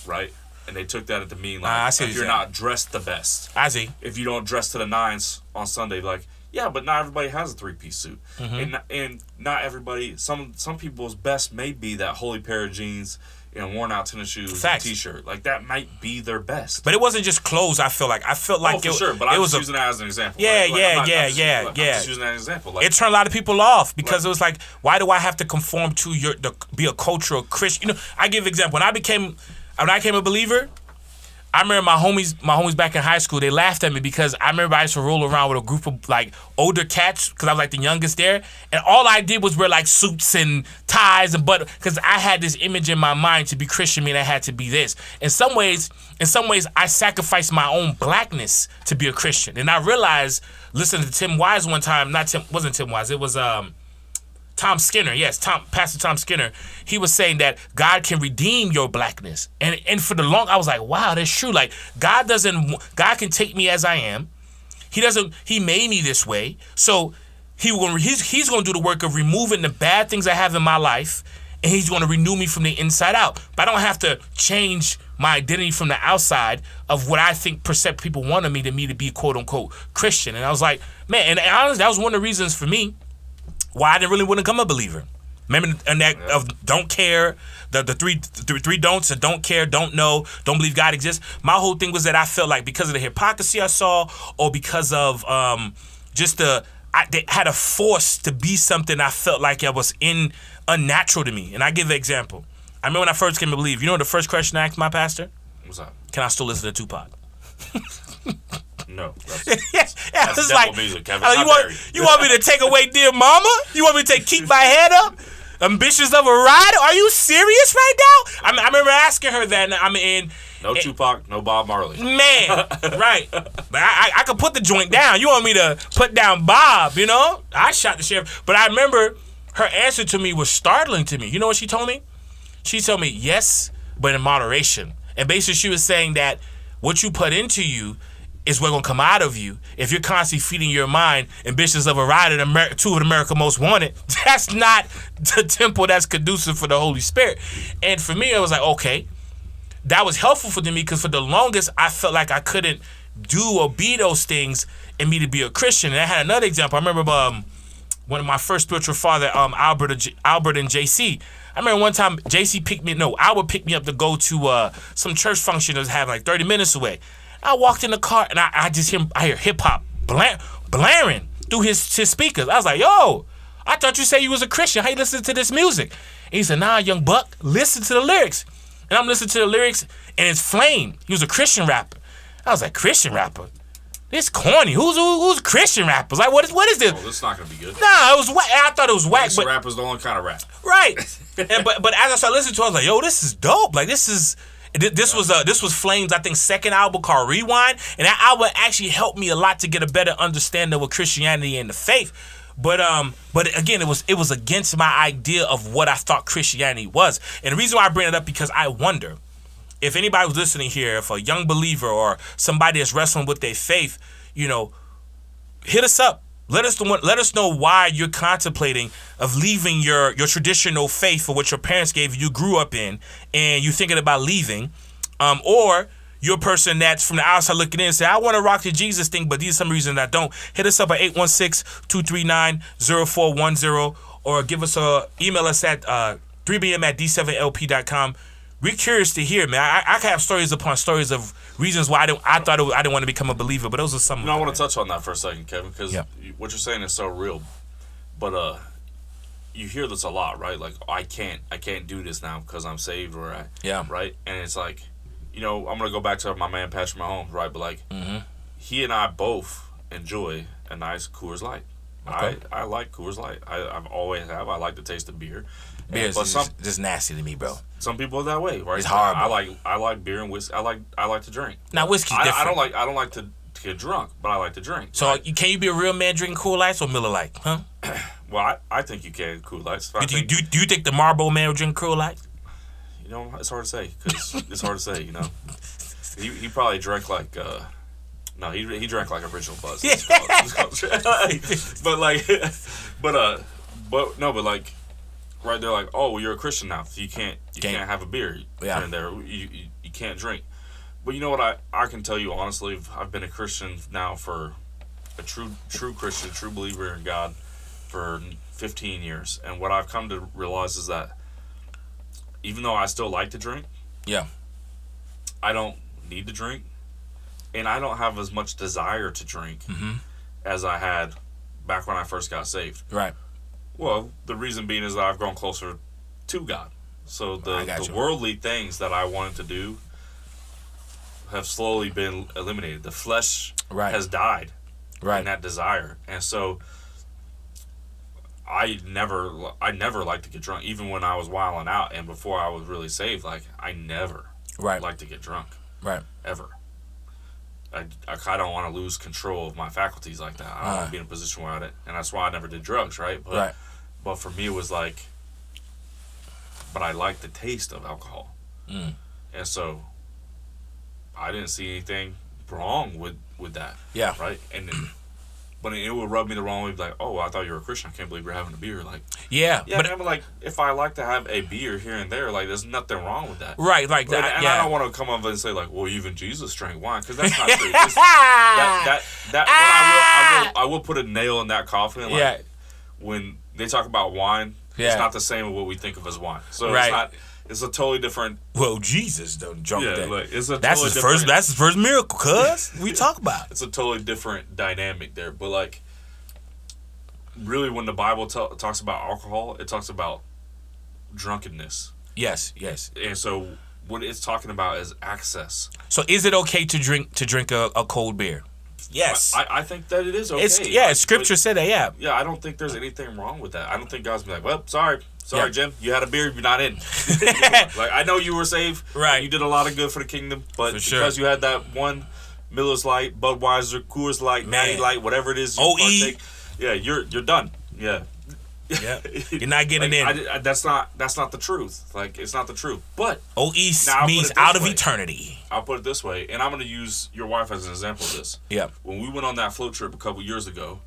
right? And they took that at the mean like ah, I see if you're you're saying. not dressed the best, I see. if you don't dress to the nines on Sunday, like yeah, but not everybody has a three piece suit, Mm-hmm. and not- and not everybody. Some some people's best may be that holy pair of jeans and worn out tennis shoes, Facts. and t-shirt. Like that might be their best. But it wasn't just clothes. I feel like I felt like oh, for it, sure, but it I'm was just a, using that as an example. Yeah, right? Like, yeah, not- yeah, just, yeah, like, yeah. just using that as an example. Like, it turned a lot of people off because it was like, why do I have to conform to your the, be a cultural Christian? You know, I give example when I became when I became a believer. I remember my homies, my homies back in high school, they laughed at me because I remember I used to roll around with a group of like older cats because I was like the youngest there, and all I did was wear like suits and ties and but because I had this image in my mind to be Christian mean I had to be this. In some ways, in some ways, I sacrificed my own blackness to be a Christian, and I realized listening to Tim Wise one time, not Tim, wasn't Tim Wise, it was um. Tom Skinner, yes, Tom Pastor Tom Skinner, he was saying that God can redeem your blackness. And and for the long I was like, wow, that's true. Like God doesn't God can take me as I am. He doesn't he made me this way. So he will he's he's going to do the work of removing the bad things I have in my life and he's going to renew me from the inside out. But I don't have to change my identity from the outside of what I think percept people wanted me to me to be quote unquote Christian. And I was like, man, and honestly, that was one of the reasons for me why I didn't really want to become a believer. Remember and that yeah. of don't care, the the three th- three don'ts and don't care, don't know, don't believe God exists. My whole thing was that I felt like because of the hypocrisy I saw, or because of um, just the I they had a force to be something I felt like I was in unnatural to me. And I give an example. I remember when I first came to believe. You know the first question I asked my pastor? What's that? Can I still listen to Tupac? No. That's, that's it's devil like, music, Kevin. you want you. want me to take away dear mama? You want me to take keep my head up? Ambitionz Az a Ridah? Are you serious right now? I, I remember asking her that. and I'm in. No eh, Tupac, no Bob Marley. man, right? But I, I, I could put the joint down. You want me to put down Bob? You know, I shot the sheriff. But I remember her answer to me was startling to me. You know what she told me? She told me yes, but in moderation. And basically, she was saying that what you put into you is what's gonna come out of you. If you're constantly feeding your mind Ambitionz Az a Ridah in America, two of America Most Wanted, that's not the temple that's conducive for the Holy Spirit. And for me, it was like, okay, that was helpful for me because for the longest, I felt like I couldn't do or be those things and me to be a Christian. And I had another example. I remember um, one of my first spiritual father, um, Albert, J- Albert and JC. I remember one time JC picked me, no, Albert picked me up to go to uh, some church function that was having like 30 minutes away. I walked in the car and I, I just hear I hear hip hop bla- blaring through his, his speakers. I was like, yo, I thought you said you was a Christian. How you listen to this music? And he said, nah, young buck, listen to the lyrics. And I'm listening to the lyrics and it's Flame. He was a Christian rapper. I was like, Christian rapper? This corny. Who's who, who's Christian rappers? Like what is what is this? Oh, this is not gonna be good. Nah, it was whack. I thought it was whack, Gangsta but rap is the only kind of rap. Right. and but but as I started listening to it, I was like, yo, this is dope. Like this is this was uh this was Flame's, I think, second album called Rewind. And that album actually helped me a lot to get a better understanding of Christianity and the faith. But um, but again, it was it was against my idea of what I thought Christianity was. And the reason why I bring it up because I wonder if anybody was listening here, if a young believer or somebody that's wrestling with their faith, you know, hit us up. Let us let us know why you're contemplating of leaving your your traditional faith for what your parents gave you, you grew up in, and you're thinking about leaving, um, or you're a person that's from the outside looking in and say, I want to rock the Jesus thing, but these are some reasons I don't. Hit us up at 816-239-0410 or give us a email us at uh, 3bm at d7lp.com. We're curious to hear, man. I, I can have stories upon stories of reasons why I didn't. I thought was- I didn't want to become a believer, but those are some. You know, I want to touch on that for a second, Kevin, because Yeah. what you're saying is so real. But uh, you hear this a lot, right? Like, I can't, I can't do this now because I'm saved, or I, Yeah. right? And it's like, you know, I'm gonna go back to my man Patrick Mahomes, right? But like, he and I both enjoy a nice Coors Light. Okay. I, I like Coors Light. I, I've always have. I like the taste of beer. Beer is but some just, just nasty to me, bro. some people are that way, right? It's hard. I like I like beer and whiskey. I like I like to drink. Now whiskey. I. I don't like I don't like to, to get drunk, but I like to drink. So you, can you be a real man drinking Coors Lights or Miller Lite? Huh? Well, I, I think you can Coors Lights. Do you, think, do, you- do you think the Marlboro man would drink Coors Lights? you know, it's hard to say because it's hard to say. You know, he, he probably drank like uh, no, he he drank like original Buzz. Let's call it- let's call it- but like, but uh, but no, but like, right there, like, oh, well, you're a Christian now. So you can't you Can't. can't have a beer Yeah. here there. You, you you can't drink. But you know what? I I can tell you honestly, I've been a Christian now for a true true Christian, true believer in God for 15 years, and what I've come to realize is that even though I still like to drink, Yeah. I don't need to drink, and I don't have as much desire to drink Mm-hmm. as I had back when I first got saved. Right. Well, the reason being is that I've grown closer to God. So the, the you. worldly things that I wanted to do have slowly been eliminated. The flesh Right. has died Right. and that desire. And so I never I never liked to get drunk even when I was wilding out and before I was really saved like I never Right. liked to get drunk Right. ever. I, I kind of don't want to lose control of my faculties like that. I don't want Uh. to be in a position where I did, and that's why I never did drugs, right? But Right. But for me it was like but I like the taste of alcohol. Mm. And so I didn't see anything wrong with with that Yeah. right? And then, but it would rub me the wrong way, like, oh, I thought you were a Christian. I can't believe you're having a beer. Like, Yeah. yeah, but man, but like, if I like to have a beer here and there, like, there's nothing wrong with that. right. Like And, that. and yeah. I don't want to come up and say like, well, even Jesus drank wine, because that's not true. That that that when I will, I will I will put a nail in that coffin. Like, yeah. when they talk about wine, Yeah. it's not the same as what we think of as wine. So Right. it's not. It's a totally different. Well, Jesus done drunk Yeah, that. like it's a that's totally his first. That's his first miracle. Cuz we talk about. it's a totally different dynamic there. But like, really, when the Bible ta- talks about alcohol, it talks about drunkenness, Yes. Yes. and so what it's talking about is access. So is it okay to drink to drink a, a cold beer? Yes. I, I think that it is okay. it's yeah. Like, Scripture but- said that. Yeah. yeah, I don't think there's anything wrong with that. I don't think God's be like, well, sorry, sorry, Yeah. Jim, you had a beer, you're not in. like I know you were saved, Right. You did a lot of good for the kingdom, but For sure. because you had that one Miller's Light, Budweiser, Coors Light, Natty Light, whatever it is, you OE. partake, yeah, you're you're done. Yeah. Yeah. You're not getting Like, in. I- I- that's not that's not the truth. Like it's not the truth. But O East Now, I'll put means out of way. eternity. I'll put it this way, and I'm going to use your wife as an example of this. Yeah. When we went on that float trip a couple years ago,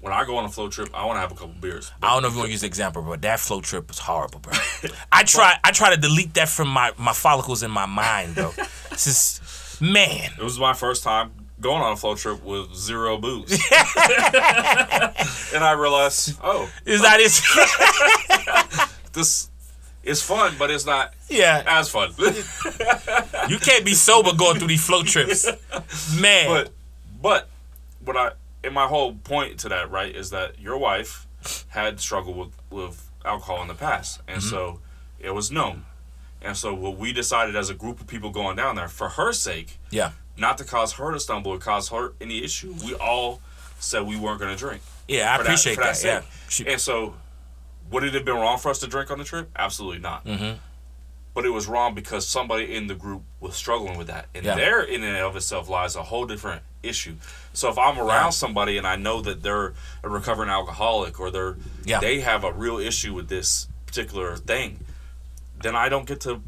when I go on a float trip, I want to have a couple beers. I don't know if you want to use the example, but that float trip was horrible, bro. I try I try to delete that from my, my follicles in my mind, though. Just man. It was my first time going on a float trip with zero booze, and I realized, oh, Is that oh. it? this is fun, but it's not yeah. as fun. You can't be sober going through these flow trips. Man. but but what I and my whole point to that right is that your wife had struggled with with alcohol in the past and mm-hmm. so it was known and so what we decided as a group of people going down there for her sake yeah. Not to cause her to stumble or cause her any issue we all said we weren't going to drink Yeah, I appreciate for that. Yeah. sake. She- and so would it have been wrong for us to drink on the trip absolutely not Mhm. but it was wrong because somebody in the group was struggling with that and Yeah. there in and of itself lies a whole different issue so if i'm around Yeah. somebody and i know that they're a recovering alcoholic or they're Yeah. they have a real issue with this particular thing then i don't get to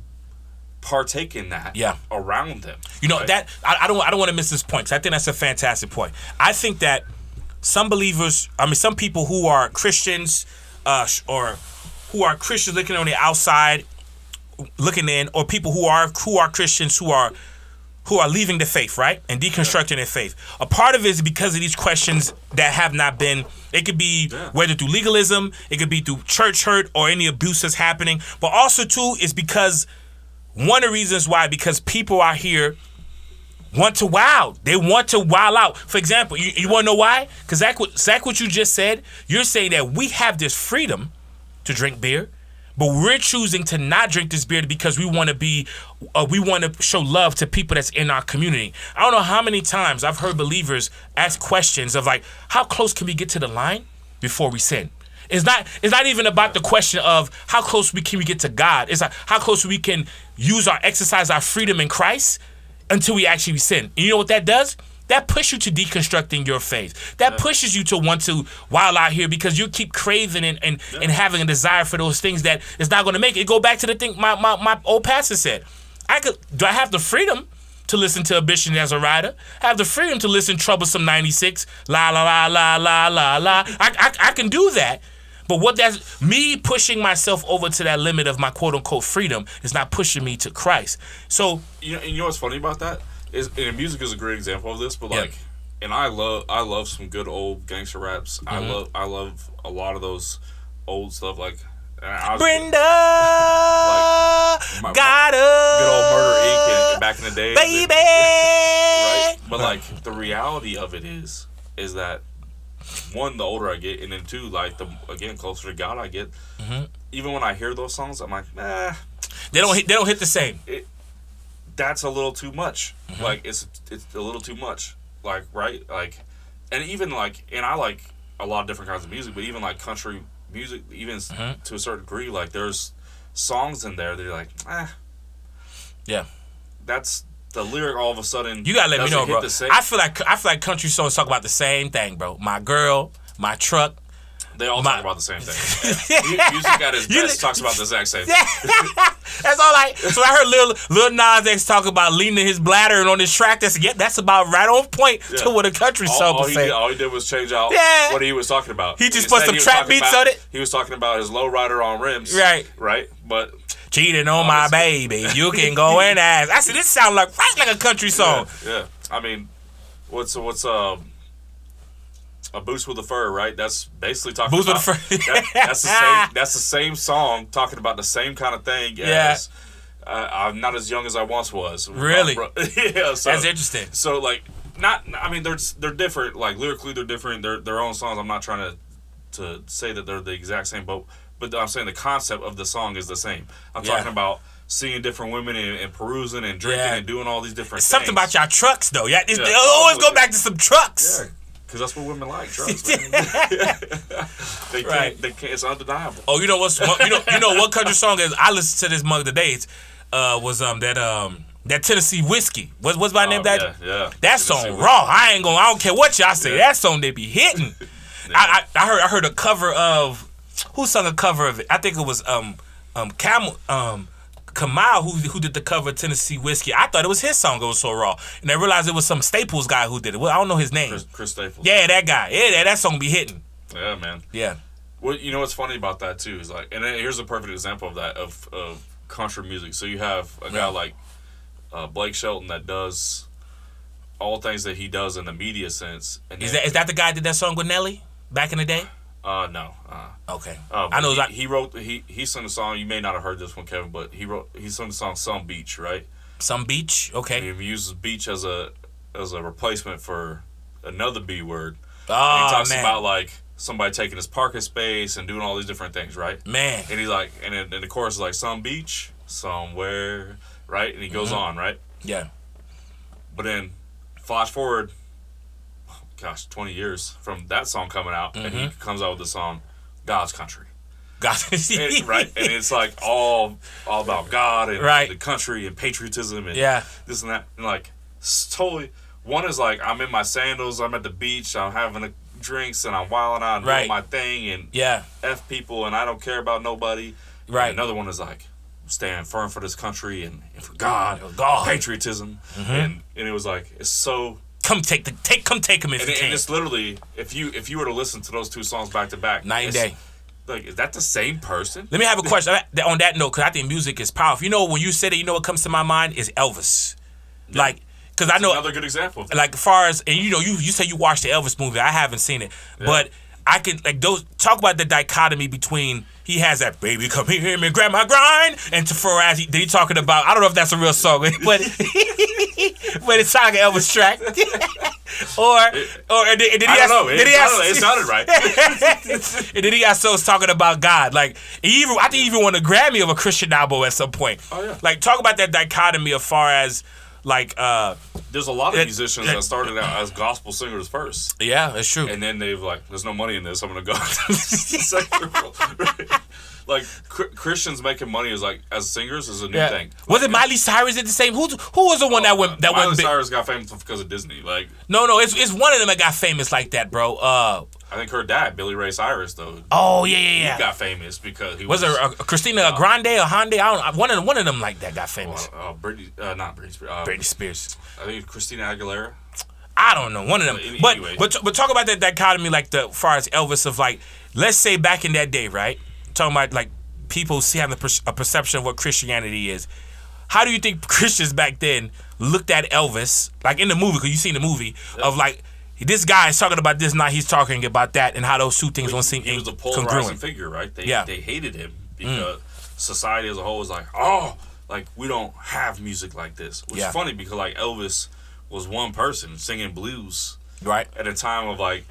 partake in that Yeah. around them You know right? that I, I don't I don't want to miss this point 'cause I think that's a fantastic point. I think that some believers, I mean, some people who are Christians, uh, or who are Christians looking on the outside, looking in, or people who are who are Christians who are who are leaving the faith, right, and deconstructing their faith. A part of it is because of these questions that have not been. It could be Yeah. whether through legalism, it could be through church hurt or any abuse that's happening, but also too is because one of the reasons why because people out here want to wow. They want to wow out. For example, you, you want to know why? Because Zach, Zach, what you just said, you're saying that we have this freedom to drink beer, but we're choosing to not drink this beer because we want to be, uh, we want to show love to people that's in our community. I don't know how many times I've heard believers ask questions of like, how close can we get to the line before we sin? It's not. It's not even about the question of how close we can we get to God. It's like how close we can use our exercise our freedom in Christ until we actually sin. And you know what that does? That pushes you to deconstructing your faith. That pushes you to want to wild out here because you keep craving and, and, and having a desire for those things that is not going to make it. Go back to the thing my, my, my old pastor said. I could do I have the freedom to listen to a Bishop as a rider? I have the freedom to listen Troublesome 96, la la la la la la la. I, I, I can do that. But what that's me pushing myself over to that limit of my quote unquote freedom is not pushing me to Christ. So you know, and you know what's funny about that is and music is a great example of this but Yeah. like and i love i love some good old gangster raps i Mm-hmm. love i love a lot of those old stuff like was, Brenda my- got good old murder inc and back in the day baby. right but like the reality of it is is that one the older i get and then two like the again closer to god i get Mm-hmm. even when i hear those songs i'm like eh, They don't hit. They don't hit the same. that's a little too much. Mm-hmm. Like it's it's a little too much. Like right, like, and even like, and I like a lot of different kinds of music, but even like country music, even Mm-hmm. to a certain degree, like there's songs in there that you're like, ah, Yeah. that's the lyric. All of a sudden, You gotta let me know, bro. the same- I feel like I feel like country songs talk about the same thing, bro. My girl, my truck. they all my- talk about the same thing. Mu- music got his best talks about the exact same. thing. That's all I. So I heard Lil Lil Nas X talk about leaning his bladder, and on his track, that's yeah, that's about right on point to what a country All, song all would he say. did, all he did was change out Yeah. what he was talking about. He just put some trap beats about- on it. He was talking about his low rider on rims. Right. Right. But Cheating on my baby, you can go and ask. I said this sound like right like a country song. Yeah, yeah. I mean, what's what's um a boost with the fur, right? That's basically talking Boost with about the Fur. that- that's the same. That's the same song talking about the same kind of thing. Yeah. As, uh, I'm not as young as I once was. Really? yeah. So, That's interesting. So like, not. I mean, they're they're different. Like lyrically, they're different. They're their own songs. I'm not trying to to say that they're the exact same, but but I'm saying the concept of the song is the same. I'm Yeah. talking about seeing different women and, and perusing and drinking Yeah. and doing all these different. Something things. about y'all trucks though. Yeah, it's, Yeah. they always go back to some trucks. Yeah, because that's what women like. Drugs, man. they can't. Right. They can't. It's undeniable. Oh, you know what's what, you know you know what country song is? I listened to this mug the days. Uh, was um that um that Tennessee whiskey. What what's my name? Oh, That yeah, yeah. that Tennessee song whiskey. raw. I ain't gonna. I don't care what y'all say. Yeah. That song they be hitting. I, I I heard I heard a cover of who sung a cover of it. I think it was um um Camel um. Kamal, who who did the cover of Tennessee Whiskey, I thought it was his song. It was so raw, and I realized it was some Staples guy who did it. Well, I don't know his name. Chris, Chris Staples. Yeah, that guy. Yeah, that, that song be hitting. Yeah, man. Yeah. Well, you know what's funny about that too is like, and here's a perfect example of that of of country music. So you have a guy Yeah. like uh, Blake Shelton that does all things that he does in the media sense. And Is that is that the guy that did that song with Nelly back in the day? Uh, no. Uh, Okay. uh, I know. He, Like, he wrote. He he sung the song. You may not have heard this one, Kevin, but he wrote. He sung the song "Some Beach," right? some beach. Okay. He uses beach as a as a replacement for another B word. Oh And he talks man, about like somebody taking his parking space and doing all these different things, right? man. And he's like, and then and the chorus is like, some beach, somewhere, right? And he goes Mm-hmm. on, right? Yeah. But then, flash forward, gosh, 20 years from that song coming out, and Mm-hmm. he comes out with the song, God's Country. Got And- right? And it's like all all about God and Right. the country and patriotism and Yeah. this and that. And like, totally, one is like, I'm in my sandals, I'm at the beach, I'm having a drinks, and I'm wilding out and Right. doing my thing, and Yeah. F people, and I don't care about nobody. Right. And another one is like, stand firm for this country and, and for God, God. patriotism, and and it was like it's so. Come take the take. Come take him if And, you it- can. and it's literally if you if you were to listen to those two songs back to back, Night and day. Like, is that the same person? Let me have a question on- that note because I think music is powerful. You know, when you said it, you know what comes to my mind is Elvis. Like, because I know, Another good example. Like, far as and you know, you you say you watched the Elvis movie. I haven't seen it, but I can like those talk about the dichotomy between he has that baby come here and grab my grind, and to for as he, he talking about I don't know if that's a real song, but but it's like an Elvis track, or or and then, and then I he don't has, know. It, he sounded, it sounded right. and then he got songs talking about God. Like he even I think he even won a Grammy of a Christian album at some point. Oh, yeah. Like talk about that dichotomy as far as like uh There's a lot of It- musicians that started out as gospel singers first, yeah, that's true. and then they've like, there's no money in this. I'm gonna go. Like cr- Christians making money is like as singers is a new yeah. thing. Was it Miley Cyrus did the same? Who who was the one that went that Miley went big? Cyrus got famous because of Disney. Like No, no, it's it's one of them that got famous like that, bro. Uh I think her dad, Billy Ray Cyrus, though, oh yeah yeah yeah. got famous because he was was. it uh, Christina Grande or Hyundai? I don't. One of one of them like that got famous. uh, Britney, uh, not Britney Spears. Uh, Britney Spears. I think Christina Aguilera. I don't know, one of them. But anyway. but but talk about that dichotomy, like the far as Elvis of like, let's say back in that day, right? Talking about like people see having a, perception of what Christianity is. How do you think Christians back then looked at Elvis, like in the movie? Because you seen the movie of like this guy is talking about this, now he's talking about that, and how those two things don't seem He was a polarizing congruent. figure, right? They, Yeah. Mm. they hated him because society as a whole was like, oh, like we don't have music like this. Which Yeah. is funny because like Elvis was one person singing blues Right? at a time of like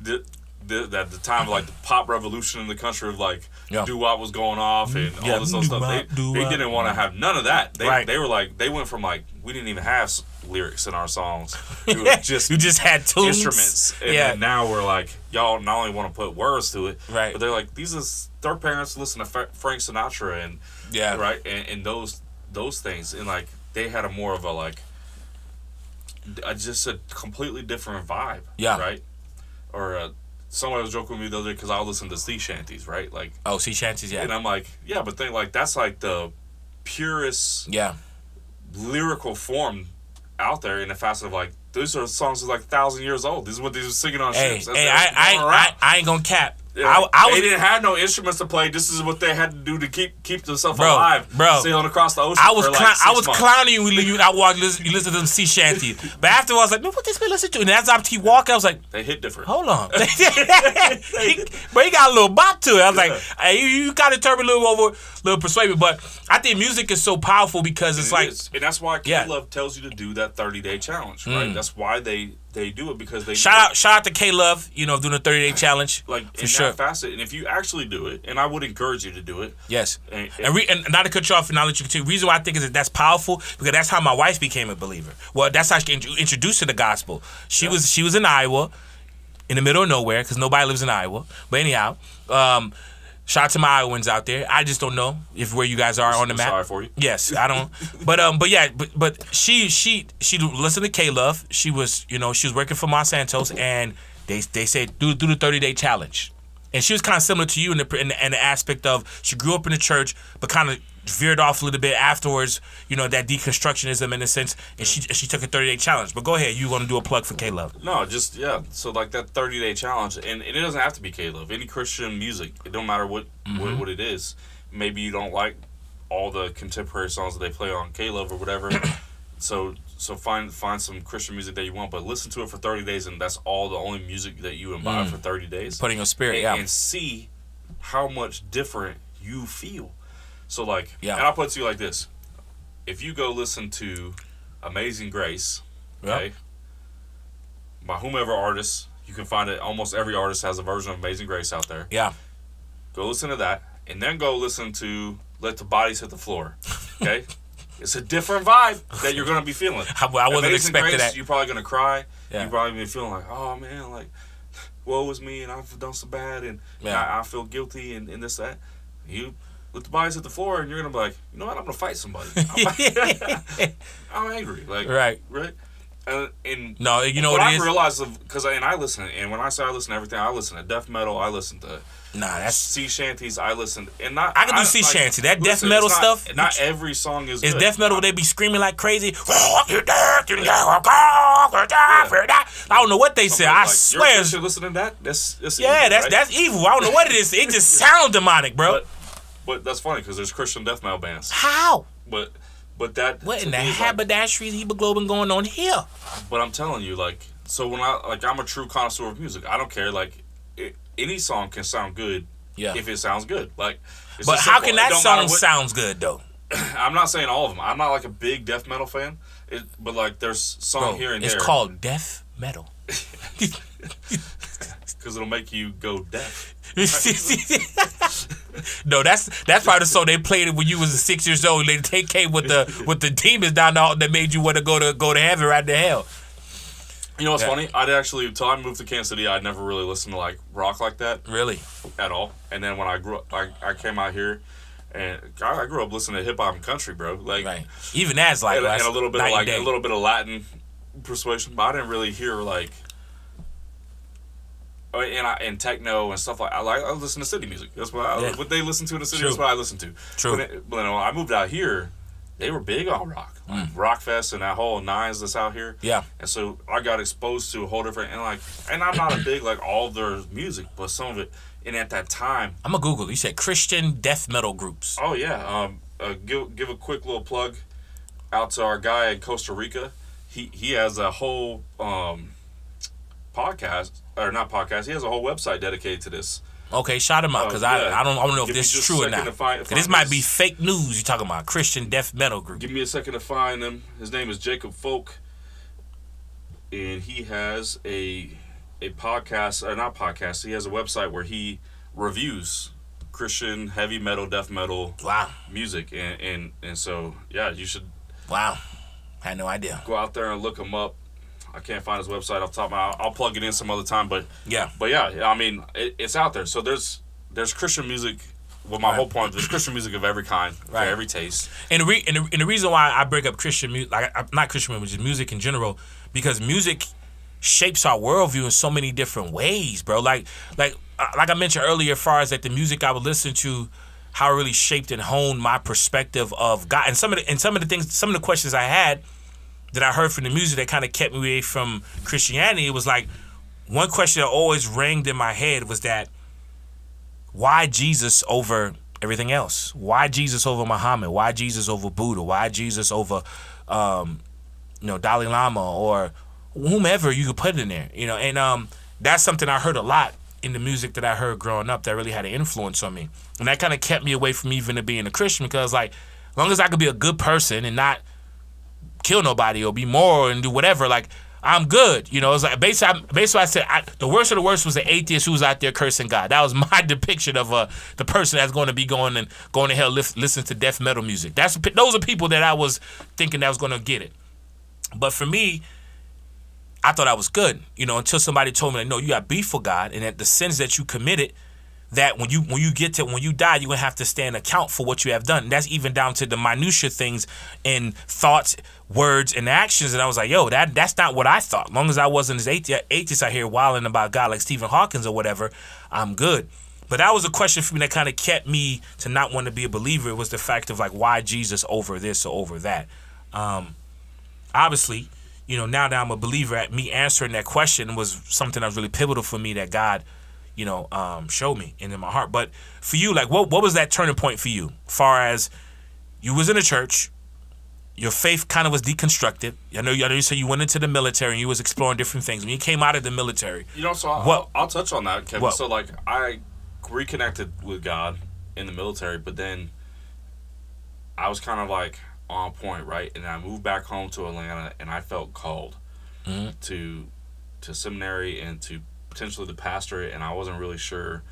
the the, at the time of like the pop revolution in the country of like Yeah. doo wop was going off and Yeah, all this other stuff. They, they didn't want to have none of that. They Right. they were like they went from like we didn't even have lyrics in our songs. It was just you just had tunes. instruments. And yeah. now we're like, y'all not only want to put words to it, Right. but they're like, these is their parents listen to Fra- Frank Sinatra and Yeah. right, and, and those those things, and like they had a more of a like, a, just a completely different vibe. Yeah. Right. Or uh, somebody was joking with me the other day because I listen to sea shanties, right? Like, Oh, sea shanties, yeah. and I'm like, yeah, but think like that's like the purest Yeah. lyrical form out there in the facet of like these are songs that are like thousand years old. This is what these were singing on Hey, ships. That's- hey, I, I, I. I ain't gonna cap. Yeah, I, I they didn't have no instruments to play. This is what they had to do to keep keep themselves Bro, alive. bro. sailing across the ocean. I was like I was months. clowning you when you I walked listen, you listen to them sea shanties. But after I was like, man, what this man listen to? And as I keep walking, I was like, They hit different. hold on. but he got a little bop to it. I was like, hey, you, you gotta turn me a little over, little persuasive. But I think music is so powerful because it's It like is. and that's why K Yeah. Mm. Love tells you to do that thirty day challenge, right? That's why they they do it because they shout out shout out to K Love, you know, doing a 30 day challenge. like for sure. facet. And if you actually do it, and I would encourage you to do it, Yes. And- And, re- and not to cut you off and not let you continue. Reason why I think is that that's powerful because that's how my wife became a believer. Well, that's how she introduced to the gospel. She was she was in Iowa, in the middle of nowhere because nobody lives in Iowa. But anyhow, um, shout out to my Iowans out there. I just don't know if where you guys are on the I'm map. sorry for you. Yes, I don't. but um, but yeah, but but she she she listened to K Love. She was you know she was working for Monsanto's and they they said do do the thirty day challenge, and she was kind of similar to you in the in the, in the aspect of she grew up in the church but kind of veered off a little bit afterwards. You know that deconstructionism in a sense, and she she took a thirty day challenge. But go ahead, you want to do a plug for K Love? No, just yeah. So like that thirty day challenge, and, and it doesn't have to be K Love. Any Christian music, it don't matter what, Mm-hmm. what what it is. Maybe you don't like all the contemporary songs that they play on K Love or whatever. so so find find some Christian music that you want, but listen to it for thirty days, and that's all the only music that you imbibe for thirty days. Putting your spirit, and, yeah. and see how much different you feel. So like, Yeah. and I'll put it to you like this: if you go listen to Amazing Grace, okay, by whomever artist, you can find it. Almost every artist has a version of Amazing Grace out there. Yeah, Go listen to that, and then go listen to Let the Bodies Hit the Floor. Okay, it's a different vibe that you're gonna be feeling. I, I wasn't Amazing expecting Grace, that. You're probably gonna cry. Yeah. You're probably gonna be feeling like, oh man, like, woe is me, and I've done so bad, and, and Yeah. I, I feel guilty, and, and this that. You let the bodies hit the floor, and you're gonna be like, you know what? I'm gonna fight somebody. I'm, I'm angry, like Right. right. And, and No, you know what what I is? realized because and I listen, and when I say I listen to everything, I listen to death metal, I listen to Nah, that's sea shanties, I listen, and not I can do sea shanty. That death metal not- stuff, Not every song is. Is good. death metal where they be screaming like crazy? I don't know what they say. I Like, swear. You're listening to that? That's, that's Yeah, evil, that's right? that's evil. I don't know what it is. It just sounds demonic, bro. But, but that's funny because there's Christian death metal bands. How? But but that What in the is like- haberdashery hemoglobin going on here? But I'm telling you, like, so when I like, I'm a true connoisseur of music. I don't care. Like, it, any song can sound good Yeah. if it sounds good. Like, But how simple. can that song what- sounds good though? I'm not saying all of them. I'm not like a big death metal fan. It, but like, there's song Bro, here and it's there It's called death metal. because it'll make you go deaf. no, that's that's probably the song they played it when you was six years old. They take came with the with the demons down the hall that made you want to go to go to heaven right to hell. You know what's Yeah. funny? I'd actually, until I moved to Kansas City, I'd never really listened to like rock like that Really? at all. And then when I grew up, I, I came out here, and I, I grew up listening to hip hop and country, bro. Like, Right. Even that's like and, and a little bit of like a little bit of Latin persuasion, but I didn't really hear like. Oh, And I and techno and stuff like I like I listen to city music. That's what I, Yeah. what they listen to in the city. True. That's what I listen to. True. When, it, when I moved out here, they were big on rock, like Rockfest and that whole nines that's out here. Mm. Yeah. And so I got exposed to a whole different and like and I'm not a big like all their music, but some of it. And at that time, I'm gonna Google. You said Christian death metal groups. Oh yeah. Um, uh, give give a quick little plug out to our guy in Costa Rica. He he has a whole um podcast or not podcast. He has a whole website dedicated to this. Okay, shout him out uh, because yeah. I I don't I don't know if Give this is true or not. to find- 'Cause this might be fake news. You're talking about Christian death metal group? Give me a second to find him. His name is Jacob Folk, and he has a a podcast or not podcast. He has a website where he reviews Christian heavy metal, death metal Wow. music, and and and so yeah, you should Wow. I Had no idea. go out there and look him up. I can't find his website off the top of my. I'll, I'll plug it in some other time, but Yeah. but yeah, I mean it, it's out there. So there's there's Christian music. Well, my Right. whole point there's Christian music of every kind, Right. for every taste. And the, re- and, the, and the reason why I break up Christian music, like not Christian music, just music in general, because music shapes our worldview in so many different ways, bro. Like, like, uh, like I mentioned earlier, as far as that the music I would listen to, how it really shaped and honed my perspective of God, and some of the and some of the things, some of the questions I had that I heard from the music that kind of kept me away from Christianity. It was like one question that always rang in my head was that why Jesus over everything else? Why Jesus over Muhammad? Why Jesus over Buddha? Why Jesus over, um, you know, Dalai Lama or whomever you could put in there? You know, and um, that's something I heard a lot in the music that I heard growing up that really had an influence on me, and that kind of kept me away from even being a Christian because, like, as long as I could be a good person and not kill nobody or be moral and do whatever, like. I'm good, you know. It's like basically, I, basically, I said I, the worst of the worst was the atheist who was out there cursing God. That was my depiction of uh, the person that's going to be going and going to hell, listen to death metal music. That's those are people that I was thinking that was going to get it. But for me, I thought I was good, you know, until somebody told me, like, no, you got beef for God, and that the sins that you committed, that when you when you get to when you die, you're gonna have to stand account for what you have done. And that's even down to the minutia things in thoughts, words, and actions. And I was like, yo, that that's not what I thought. As long as I wasn't as atheist, out here wilding about God like Stephen Hawkins or whatever, I'm good. But that was a question for me that kind of kept me to not want to be a believer. It was the fact of like why Jesus over this or over that. Um, obviously, you know, now that I'm a believer, at me answering that question was something that was really pivotal for me that God, you know, um, showed me and in my heart. But for you, like, what what was that turning point for you? Far as you was in a church, your faith kind of was deconstructed. I know, I know you said you went into the military and you was exploring different things. When you came out of the military, You know, so I'll, What- I'll, I'll touch on that, Kevin. What? So, like, I reconnected with God in the military, but then I was kind of like on point, right? And I moved back home to Atlanta, and I felt called Mhm. to to seminary and to potentially the pastorate, and I wasn't really sure.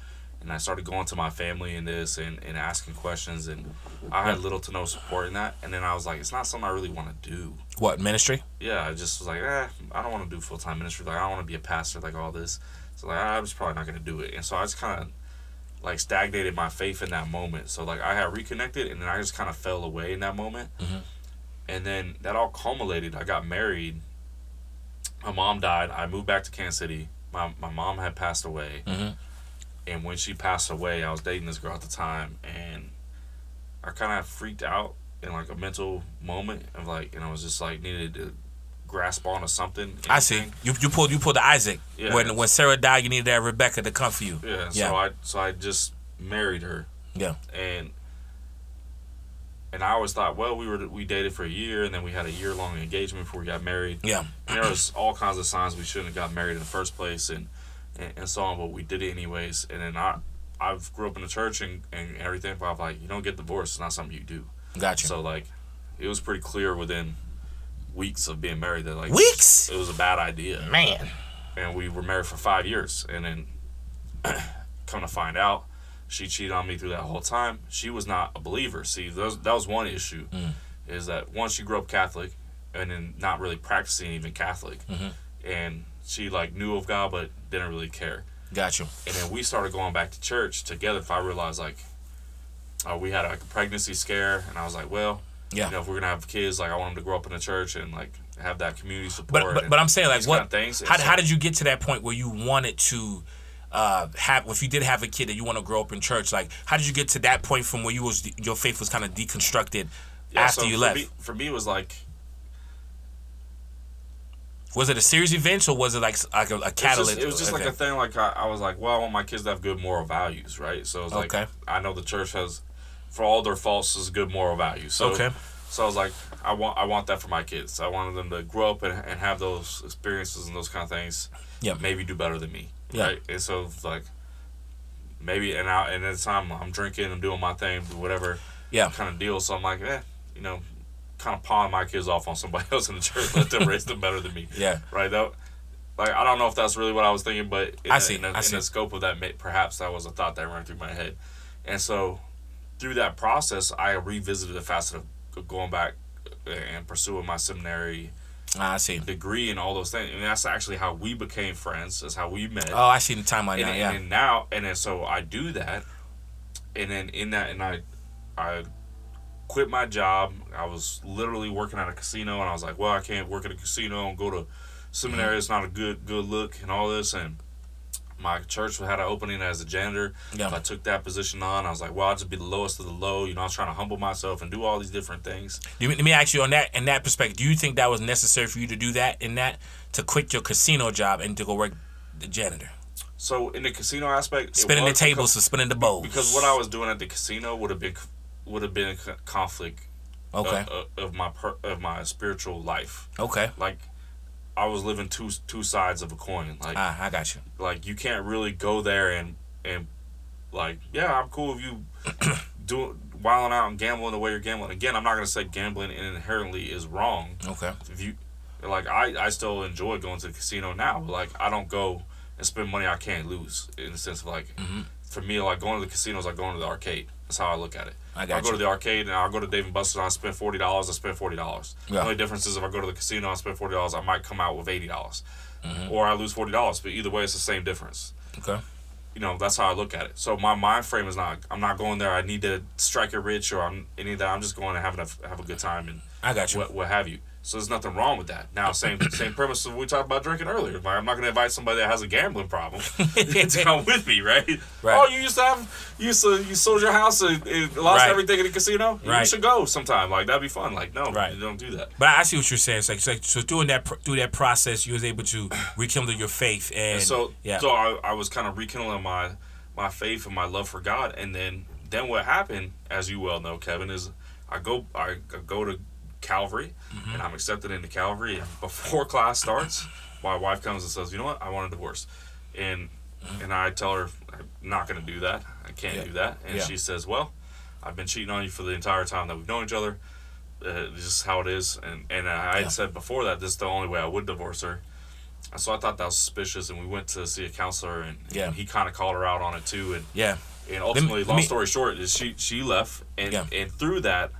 And I started going to my family in this and, and asking questions, and I had little to no support in that. And then I was like, it's not something I really want to do what ministry? yeah, I just was like, eh, I don't want to do full time ministry. Like, I don't want to be a pastor, like all this. So, like, I was probably not going to do it. And so I just kind of, like, stagnated my faith in that moment. So, like, I had reconnected and then I just kind of fell away in that moment. Mhm. And then that all culminated. I got married. My mom died. I moved back to Kansas City. My, my mom had passed away. Mhm. And when she passed away, I was dating this girl at the time. And I kind of freaked out in like a mental moment of like, and I was just like needed to grasp onto something. I see. You you pulled you pulled the Isaac. Yeah. When when Sarah died, you needed that Rebecca to come for you. Yeah. Yeah. So I so I just married her. Yeah. And and I always thought, well, we were we dated for a year, and then we had a year long engagement before we got married. Yeah. And there was all kinds of signs we shouldn't have got married in the first place, and and, and so on. But we did it anyways. And then I I've grew up in the church and, and everything, but I'm like, you don't get divorced. It's not something you do. Gotcha. So like, it was pretty clear within weeks of being married that like Weeks? it was a bad idea. Man. And we were married for five years, and then come to find out, she cheated on me through that whole time. She was not a believer. See, that was, that was one issue, Mm. is that once she grew up Catholic, and then not really practicing even Catholic, Mhm. and she like knew of God but didn't really care. Gotcha. And then we started going back to church together. If I realized like, uh, we had like a pregnancy scare, and I was like, well, Yeah. you know, if we're gonna have kids, like I want them to grow up in the church and like have that community support. But but, but I'm saying like what kind of things. How, so- how did you get to that point where you wanted to uh, have if you did have a kid that you want to grow up in church like how did you get to that point from where you was your faith was kind of deconstructed Yeah, after so you for left Me, for me, it was like was it a series of events or was it like like a, a it was catalyst just, it was just like a thing. Like I, I was like, well, I want my kids to have good moral values, right? So it was like, Okay. I know the church has, for all their faults, is good moral values. So Okay. So I was like, I want I want that for my kids. I wanted them to grow up and, and have those experiences and those kind of things. Yeah. Maybe do better than me. Yeah. Right. And so like, maybe and I and at the time I'm drinking, I'm doing my thing, whatever. Yeah. Kind of deal. So I'm like, eh, you know, kind of pawn my kids off on somebody else in the church, let them raise them better than me yeah right? That like I don't know if that's really what I was thinking, but in I see, in, I in see. the scope of that, perhaps that was a thought that ran through my head, and so through that process, I revisited the facet of going back and pursuing my seminary Ah, I see. degree and all those things, and that's actually how we became friends. That's how we met. Oh, I see the timeline and, now. Yeah. and now and then so I do that, and then in that and I, I quit my job. I was literally working at a casino, and I was like, well, I can't work at a casino and go to mm-hmm. seminary. It's not a good good look and all this. And my church had an opening as a janitor. Yeah. If I took that position on, I was like, well, I'll just be the lowest of the low. You know, I was trying to humble myself and do all these different things. Do you- Let me ask you on that in that perspective. Do you think that was necessary for you to do that in that to quit your casino job and to go work the janitor, So in the casino aspect, spinning the tables because- spinning the bowls? because what I was doing at the casino would have been would have been a conflict uh, okay, of, of my per, of my spiritual life. okay, Like I was living two two sides of a coin. Like ah, I got you. like you can't really go there and and like yeah, I'm cool if you do wilding out and gambling the way you're gambling. Again, I'm not gonna say gambling inherently is wrong. Okay, If you like, I I still enjoy going to the casino now. But like I don't go and spend money I can't lose in the sense of like. Mm-hmm. For me, like going to the casino is like going to the arcade. That's how I look at it. I I got go you. to the arcade and I'll go to Dave and Buster's and I spend forty dollars. I spend forty dollars. Yeah. The only difference is if I go to the casino and spend forty dollars, I might come out with eighty dollars, Mm-hmm. or I lose forty dollars. But either way, it's the same difference. okay, You know, that's how I look at it. So my mind frame is not. I'm not going there. I need to strike it rich or I'm any of that. I'm just going to have a have a good time and I got you. what what have you. So there's nothing wrong with that. Now, same same premise of we talked about drinking earlier. Like, I'm not going to invite somebody that has a gambling problem to come with me, right? Right. Oh, you used to have you used to you sold your house and, and lost Right. everything in the casino. Right. You should go sometime. Like that'd be fun. Like no, Right. don't do that. But I see what you're saying. It's like, it's like so doing that through that process, you was able to rekindle your faith and, And so yeah, so I, I was kind of rekindling my my faith and my love for God, and then then what happened, as you well know, Kevin, is I go I go to Calvary, Mm-hmm. and I'm accepted into Calvary, and before class starts, my wife comes and says, you know what, I want a divorce, and and I tell her I'm not going to do that, I can't Mm-hmm. Yeah. do that, and Yeah. she says, well, I've been cheating on you for the entire time that we've known each other. Uh, this is how it is, and and I had Yeah. said before that this is the only way I would divorce her. And so I thought that was suspicious, and we went to see a counselor, and, Yeah. and he kind of called her out on it too. And, yeah, and ultimately, let long me- story short, is she she left, and Yeah. and through that,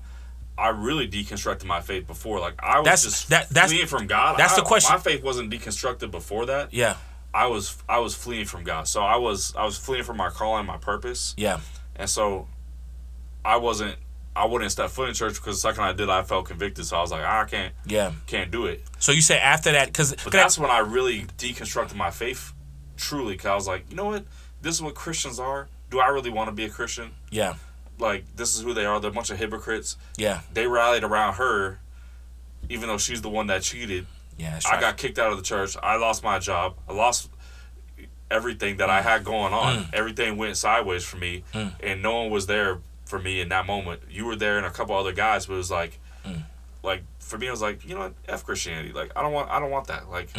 I really deconstructed my faith before. Like I was That's- just that- that's- fleeing from God. that's I- the question. My faith wasn't deconstructed before that. yeah, I was I was fleeing from God. So I was I was fleeing from my calling, my purpose, yeah, and so I wasn't. I wouldn't step foot in church because the second I did, I felt convicted. So I was like, "Ah, I can't, yeah. can't do it. So you say after that, because that's when I really deconstructed my faith, truly. Cause I was like, you know what? This is what Christians are. Do I really want to be a Christian? yeah, Like, this is who they are. They're a bunch of hypocrites. yeah, They rallied around her, even though she's the one that cheated. yeah. I right. got kicked out of the church. I lost my job. I lost everything that I Mm. had going on. Everything went sideways for me, and no one was there for me in that moment. You were there and a couple other guys, but it was like, Mm. like for me, it was like, you know what, f Christianity. Like I don't want, I don't want that. Like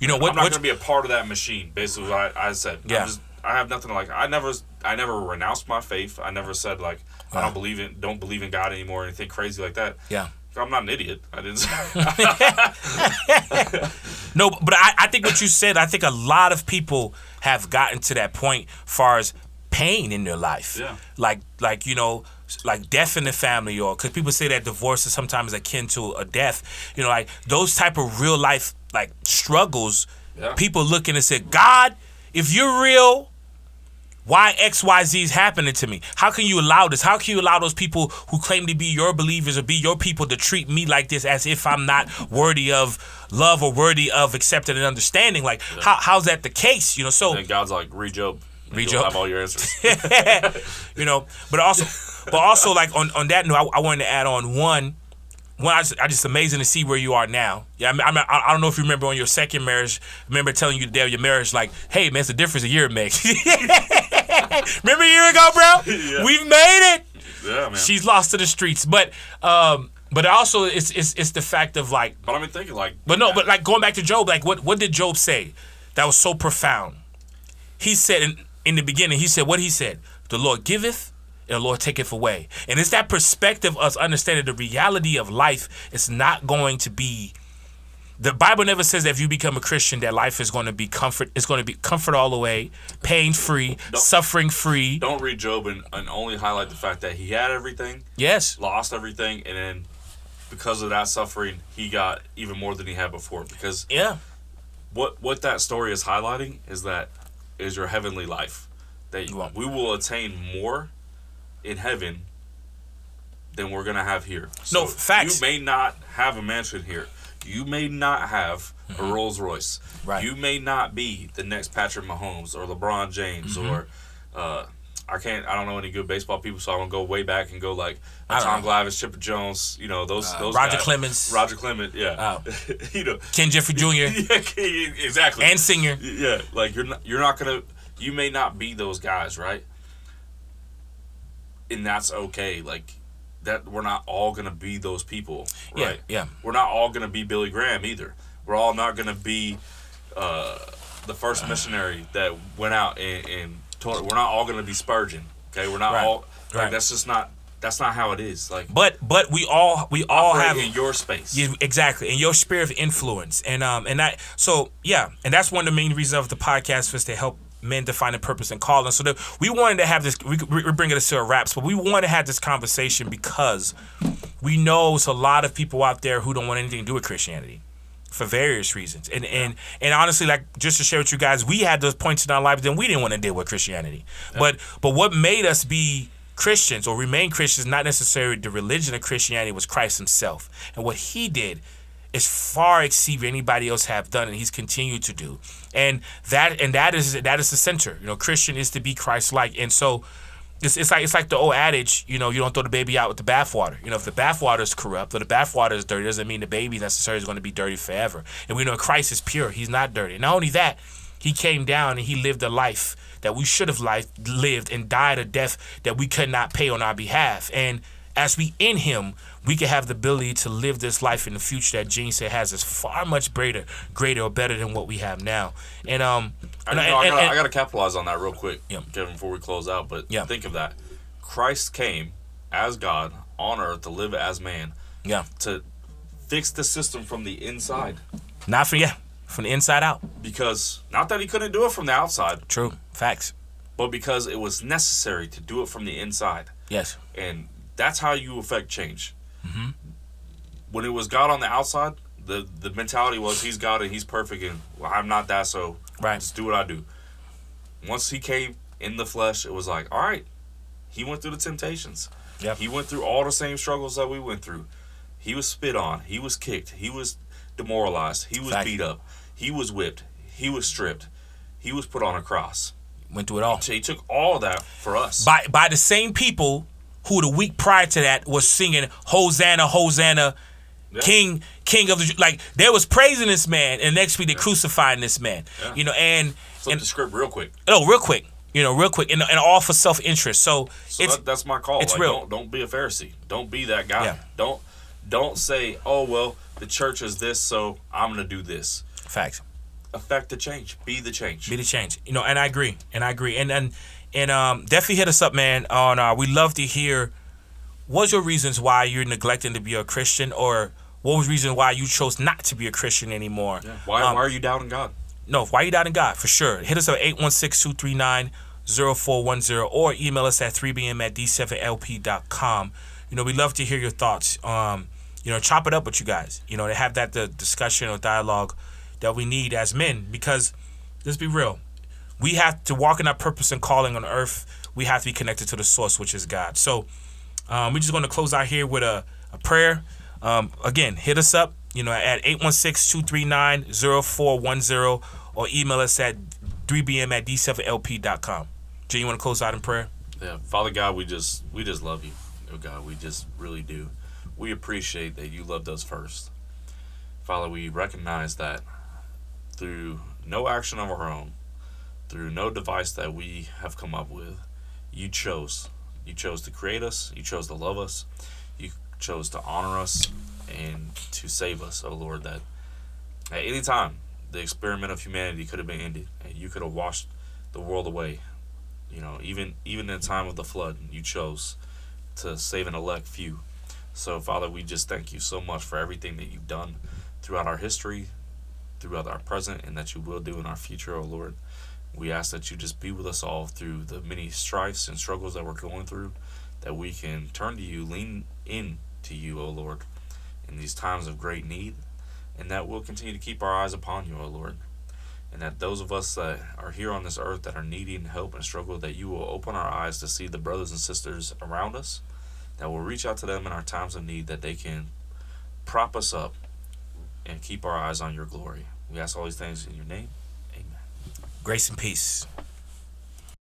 you know what? I'm not what gonna be a part of that machine. Basically, what I, I said. I'm Yeah. just, I have nothing to like. I never, I never renounced my faith. I never said like I don't believe in, don't believe in God anymore, or anything crazy like that. yeah. I'm not an idiot. I didn't. No, but I, I think what you said, I think a lot of people have gotten to that point far as pain in their life. Yeah. Like, like you know, like death in the family, or because people say that divorce is sometimes akin to a death. You know, like those type of real life like struggles. Yeah. People looking and say, God, if you're real, why X Y Z is happening to me? How can you allow this? How can you allow those people who claim to be your believers or be your people to treat me like this as if I'm not worthy of love or worthy of accepting and understanding? Like, how, how's that the case? You know, so and God's like, read Job. Read Job. have all your answers. you know, but also, but also like on, on that note, I, I wanted to add on one. One, I just, I just amazing to see where you are now. Yeah, I, mean, I, mean, I don't know if you remember on your second marriage. Remember telling you the day of your marriage, like, "Hey, man, it's the difference a year makes." remember a year ago, bro? Yeah. We've made it. yeah, man. She's lost to the streets, but um, but also it's it's it's the fact of like, but I've been thinking like, but no, but like going back to Job, like what what did Job say that was so profound? He said in in the beginning, he said what he said: "The Lord giveth, and the Lord taketh away." And it's that perspective of us understanding the reality of life is not going to be the Bible never says that if you become a Christian that life is going to be comfort. It's going to be comfort all the way, pain free, suffering free. Don't read Job and, and only highlight the fact that he had everything, Yes. lost everything, and then because of that suffering, he got even more than he had before. Because Yeah. what what that story is highlighting is that is your heavenly life that You we will attain more in heaven than we're gonna have here. No, facts. You may not have a mansion here. You may not have a Rolls Royce. Mm-hmm. Right. You may not be the next Patrick Mahomes or LeBron James Mm-hmm. or uh, I can't. I don't know any good baseball people, so I'm gonna go way back and go like Tom know. Glavine, Chipper Jones. You know those. those Roger guys. Clemens. Roger Clement. Yeah. Oh. you know. Ken Griffey Jr. yeah, exactly. and Singer. Yeah, like you're not you're not gonna you may not be those guys, right? And that's okay. Like that we're not all gonna be those people, Yeah, right? yeah. We're not all gonna be Billy Graham either. We're all not gonna be uh, the first missionary that went out and, and told. We're not all gonna be Spurgeon. Okay, we're not Right, all. Like right. that's just not. That's not how it is. Like But but we all we all have in your space. Yeah, exactly. And your sphere of influence. And um and that so yeah, and that's one of the main reasons of the podcast was to help men define a purpose and calling. So that we wanted to have this we we're bringing this to a wraps, but we want to have this conversation because we know it's a lot of people out there who don't want anything to do with Christianity for various reasons. And and and honestly, like just to share with you guys, we had those points in our lives then we didn't want to deal with Christianity. But but what made us be Christians or remain Christians, not necessarily the religion of Christianity, was Christ Himself. And what He did is far exceed anybody else have done, and He's continued to do. And that and that is that is the center. You know, Christian is to be Christ-like, and so. It's, it's like it's like the old adage, you know, you don't throw the baby out with the bathwater. You know, if the bathwater is corrupt or the bathwater is dirty, doesn't mean the baby necessarily is going to be dirty forever. And we know Christ is pure; He's not dirty. And not only that, He came down and He lived a life that we should have life, lived and died a death that we could not pay on our behalf. And as we in Him, we can have the ability to live this life in the future that Gene said has is far much greater, greater or better than what we have now. And um, I, and, know, I, gotta, and- I gotta capitalize on that real quick, Yeah. Kevin, before we close out. But Yeah. think of that: Christ came as God on earth to live as man yeah, to fix the system from the inside. not for yeah, from the inside out. Because not that he couldn't do it from the outside, True facts. but because it was necessary to do it from the inside, Yes. and that's how you affect change. Mm-hmm. When it was God on the outside, the the mentality was He's God and He's perfect, and well, I'm not that, so Right. just do what I do. Once He came in the flesh, it was like, all right, He went through the temptations. Yep. He went through all the same struggles that we went through. He was spit on. He was kicked. He was demoralized. He was Fact. beat up. He was whipped. He was stripped. He was put on a cross. Went through it all. So he took all of that for us. By by the same people who the week prior to that was singing Hosanna, Hosanna, Yeah. King, King of the like they was praising this man, and next week they crucifying this man. Yeah. You know, and Flip and the script real quick. oh, real quick, you know, real quick, and, and all for self interest. So, So that, that's my call. it's like, real. Don't don't be a Pharisee. Don't be that guy. Yeah. Don't don't say, oh well, the church is this, so I'm gonna do this. facts. Affect the change. Be the change. Be the change. You know, and I agree. And I agree. And and and um definitely hit us up, man. On uh we love to hear what's your reasons why you're neglecting to be a Christian or what was the reason why you chose not to be a Christian anymore? Yeah. Why Um, why are you doubting God? No, why are you doubting God? For sure. Hit us up at 816-239-0410 or email us at 3bm at d7lp.com. You know, we love to hear your thoughts. Um, you know, chop it up with you guys. You know, to have that the discussion or dialogue that we need as men because let's be real. We have to walk in our purpose and calling on earth. We have to be connected to the source, which is God. So um, we're just going to close out here with a, a prayer. Um, again, hit us up, you know, at 816-239-0410 or email us at 3bm at d7lp.com. Jay, you want to close out in prayer? Yeah, Father God, we just we just love you. Oh God, we just really do. We appreciate that you loved us first. Father, we recognize that through no action of our own, through no device that we have come up with, you chose. You chose to create us, you chose to love us, you chose to honor us and to save us, oh Lord, that at any time the experiment of humanity could have been ended and you could have washed the world away. You know even even in the time of the flood you chose to save an elect few. So father we just thank you so much for everything that you've done throughout our history, throughout our present, and that you will do in our future, O Lord. We ask that you just be with us all through the many strifes and struggles that we're going through, that we can turn to you, lean in to you, O Lord, in these times of great need, and that we'll continue to keep our eyes upon you, O Lord. And that those of us that are here on this earth that are needing help and struggle, that you will open our eyes to see the brothers and sisters around us, that we'll reach out to them in our times of need, that they can prop us up and keep our eyes on your glory. We ask all these things in your name. Grace and peace.